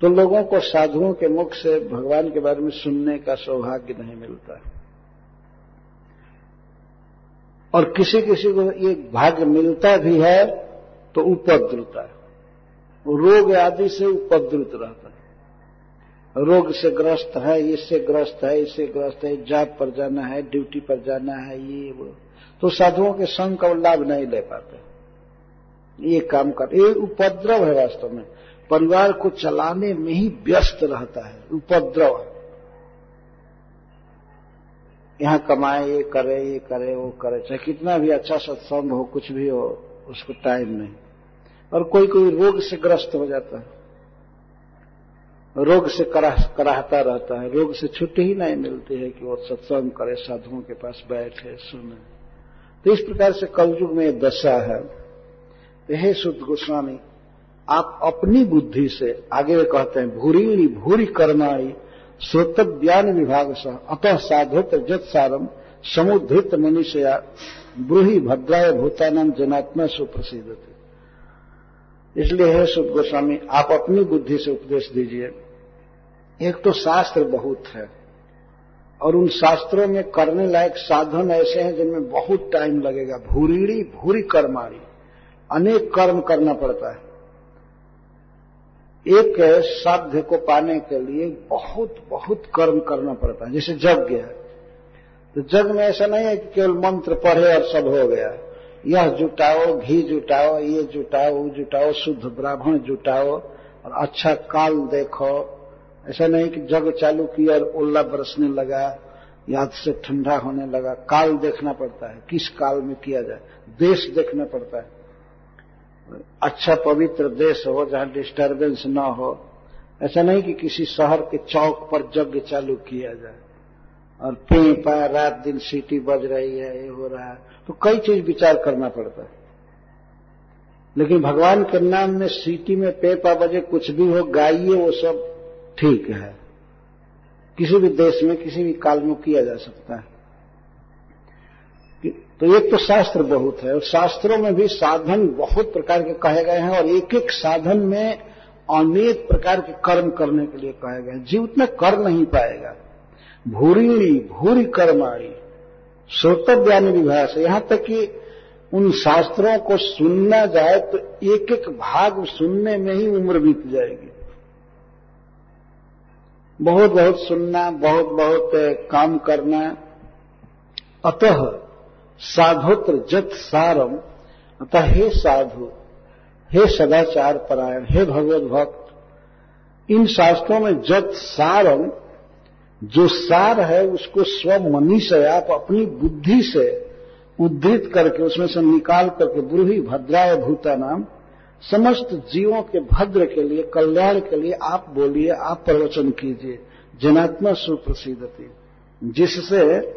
तो लोगों को साधुओं के मुख से भगवान के बारे में सुनने का सौभाग्य नहीं मिलता। है और किसी किसी को ये भाग्य मिलता भी है तो उपद्रुता है। रोग आदि से उपद्रुत रहता है। रोग से ग्रस्त है, इससे ग्रस्त है, इससे ग्रस्त है, जाप पर जाना है, ड्यूटी पर जाना है, ये वो। तो साधुओं के संग का लाभ नहीं ले पाते। ये काम कर ये उपद्रव है वास्तव में। परिवार को चलाने में ही व्यस्त रहता है उपद्रव। यहाँ कमाए ये करे ये करे वो करे चाहे कितना भी अच्छा सत्संग हो कुछ भी हो उसको टाइम नहीं। और कोई कोई रोग से ग्रस्त हो जाता है। रोग से कराह, कराहता रहता है। रोग से छुट्टी ही नहीं मिलती है कि वो सत्संग करे साधुओं के पास बैठे सुने। तो इस प्रकार से कलयुग में दशा है। तो हे शुद्ध गोस्वामी, आप अपनी बुद्धि से आगे कहते हैं, भूरी भूरी कर्माणी श्रोतव्यान विभाग सह अतः साधुत जत सारम समुद्रित मनुष्य ब्रूही भद्राय भूतानंद जनात्मा सुप्रसिद्ध थे इसलिए हे शुद्ध गोस्वामी, आप अपनी बुद्धि से उपदेश दीजिए। एक तो शास्त्र बहुत है। और उन शास्त्रों में करने लायक साधन ऐसे हैं जिनमें बहुत टाइम लगेगा। भूरीड़ी, भूरी कर्माणी अनेक कर्म करना पड़ता है। एक साध्य को पाने के लिए बहुत बहुत कर्म करना पड़ता है। जैसे यज्ञ है। तो जग में ऐसा नहीं है कि केवल मंत्र पढ़े और सब हो गया। यह जुटाओ, घी जुटाओ, ये जुटाओ, वो जुटाओ, शुद्ध ब्राह्मण जुटाओ और अच्छा काल देखो। ऐसा नहीं कि जग चालू किया और ओल्ला बरसने लगा, याद से ठंडा होने लगा। काल देखना पड़ता है, किस काल में किया जाए। देश देखना पड़ता है। अच्छा पवित्र देश हो जहाँ डिस्टरबेंस न हो। ऐसा नहीं कि किसी शहर के चौक पर यज्ञ चालू किया जाए। और पे पा रात दिन सीटी बज रही है, ये हो रहा है। तो कई चीज़ विचार करना पड़ता है। लेकिन भगवान के नाम में सीटी में पे पा बजे कुछ भी हो, गाइए वो सब। ठीक है। किसी भी देश में किसी भी काल में किया जा सकता है। तो एक तो शास्त्र बहुत है, और शास्त्रों में भी साधन बहुत प्रकार के कहे गए हैं, और एक एक साधन में अनेक प्रकार के कर्म करने के लिए कहे गए हैं। जीव उतना कर नहीं पाएगा। भूरी भूरी कर्माणी, श्रोतव्यान विभाग से यहाँ तक कि उन शास्त्रों को सुनना जाए तो एक एक भाग सुनने में ही उम्र बीत जाएगी। बहुत बहुत सुनना, बहुत बहुत काम करना। अतः साधुत्र जत सारम, अतः हे साधु, हे सदाचार परायण, हे भगवत भक्त, इन शास्त्रों में जत सारम, जो सार है, उसको स्व मनी से आप अपनी बुद्धि से उद्धृत करके, उसमें से निकाल करके, ब्रूही भद्राय भूता नाम समस्त जीवों के भद्र के लिए, कल्याण के लिए आप बोलिए, आप प्रवचन कीजिए। जनात्मा सुप्रसिद्धति। जिससे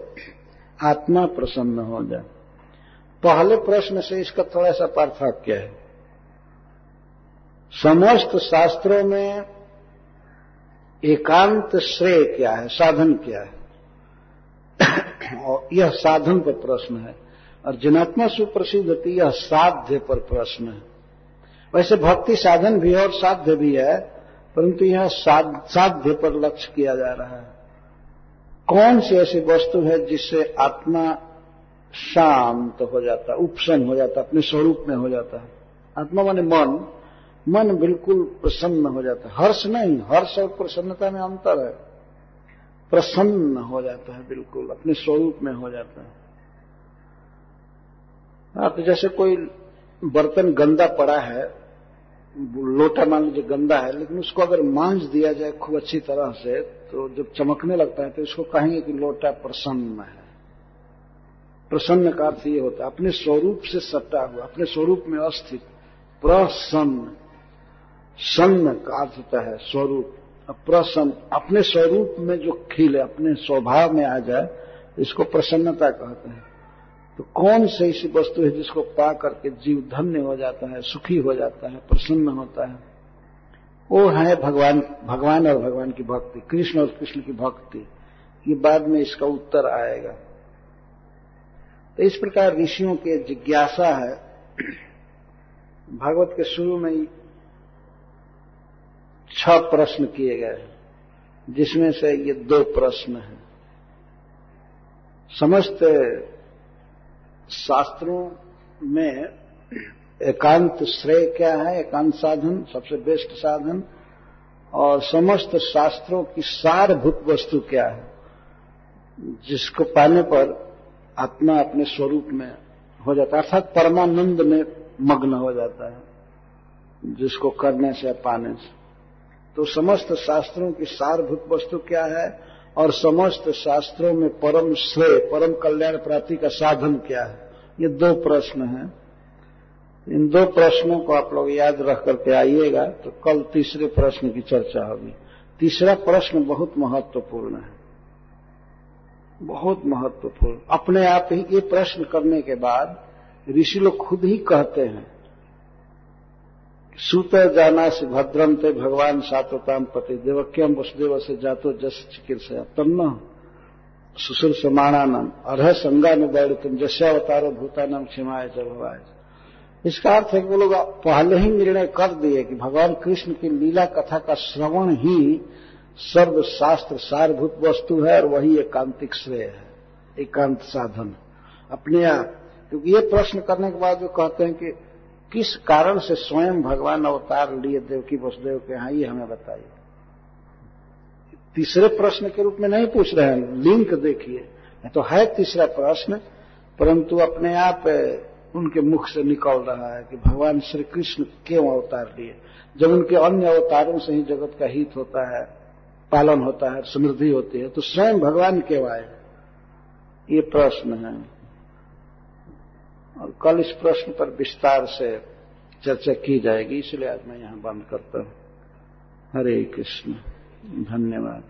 आत्मा प्रसन्न हो जाए। पहले प्रश्न से इसका थोड़ा सा पार्थक्य है। समस्त शास्त्रों में एकांत श्रेय क्या है, साधन क्या है? और यह साधन पर प्रश्न है। और जनात्मा सुप्रसिद्ध थी यह साध्य पर प्रश्न है। वैसे भक्ति साधन भी है और साध्य भी है, परंतु यह साध्य पर लक्ष्य किया जा रहा है। कौन सी ऐसी वस्तु है जिससे आत्मा शांत तो हो जाता है उपसन हो जाता, अपने स्वरूप में हो जाता है? आत्मा माने मन। मन बिल्कुल प्रसन्न हो जाता है। हर्ष नहीं, हर्ष और प्रसन्नता में अंतर है। प्रसन्न हो जाता है बिल्कुल, अपने स्वरूप में हो जाता है। आप तो जैसे कोई बर्तन गंदा पड़ा है लोटा मान लीजिए गंदा है, लेकिन उसको अगर मांझ दिया जाए खूब अच्छी तरह से तो जब चमकने लगता है तो इसको कहेंगे कि लोटा प्रसन्न है। प्रसन्न का अर्थ ये होता है, अपने स्वरूप से सटा हुआ, अपने स्वरूप में अस्थित, प्रसन्न। सन्न का अर्थ होता है स्वरूप। प्रसन्न, अपने स्वरूप में जो खिले अपने स्वभाव में आ जाए, इसको प्रसन्नता कहते हैं। तो कौन सी ऐसी वस्तु है जिसको पा करके जीव धन्य हो जाता है, सुखी हो जाता है, प्रसन्न होता है? वो है भगवान भगवान और भगवान की भक्ति, कृष्ण और कृष्ण की भक्ति। ये बाद में इसका उत्तर आएगा। तो इस प्रकार ऋषियों के जिज्ञासा है। भागवत के शुरू में ही छह प्रश्न किए गए जिसमें से ये दो प्रश्न हैं। समस्त शास्त्रों में एकांत श्रेय क्या है? एकांत साधन, सबसे बेस्ट साधन। और समस्त शास्त्रों की सारभूत वस्तु क्या है? जिसको पाने पर आत्मा अपने स्वरूप में हो जाता है। अर्थात परमानंद में मग्न हो जाता है, जिसको करने से, पाने से। तो समस्त शास्त्रों की सारभूत वस्तु क्या है? और समस्त शास्त्रों में परम श्रेय, परम कल्याण प्राप्ति का साधन क्या है? ये दो प्रश्न हैं। इन दो प्रश्नों को आप लोग याद रख करके आइएगा तो कल तीसरे प्रश्न की चर्चा होगी। तीसरा प्रश्न बहुत महत्वपूर्ण है। बहुत महत्वपूर्ण। अपने आप ही ये प्रश्न करने के बाद ऋषि लोग खुद ही कहते हैं सूत जाना भद्रम ते भगवान सातोताम पति देवक्यम वसुदेव से जातो जस चिकित्सा तन्न सुसुर समाणानम, अर्ह संगा में बैठ तुम जस्यावतारो भूतानम क्षमाए जलवाय इसका अर्थ है कि वो लोग पहले ही निर्णय कर दिए कि भगवान कृष्ण की लीला कथा का श्रवण ही सर्व शास्त्र सारभूत वस्तु है और वही एकांतिक श्रेय है, एकांत साधन। अपने आप, क्योंकि ये प्रश्न करने के बाद जो कहते हैं कि किस कारण से स्वयं भगवान अवतार लिए देवकी वसुदेव के यहाँ ये हमें बताइए। तीसरे प्रश्न के रूप में नहीं पूछ रहे हैं, लिंक देखिए। तो है तीसरा प्रश्न, परंतु अपने आप उनके मुख से निकल रहा है कि भगवान श्री कृष्ण क्यों अवतार लिए। जब उनके अन्य अवतारों से ही जगत का हित होता है, पालन होता है, समृद्धि होती है तो स्वयं भगवान क्यों आए? ये प्रश्न है। और कल इस प्रश्न पर विस्तार से चर्चा की जाएगी, इसलिए आज मैं यहाँ बंद करता हूँ। हरे कृष्ण, धन्यवाद।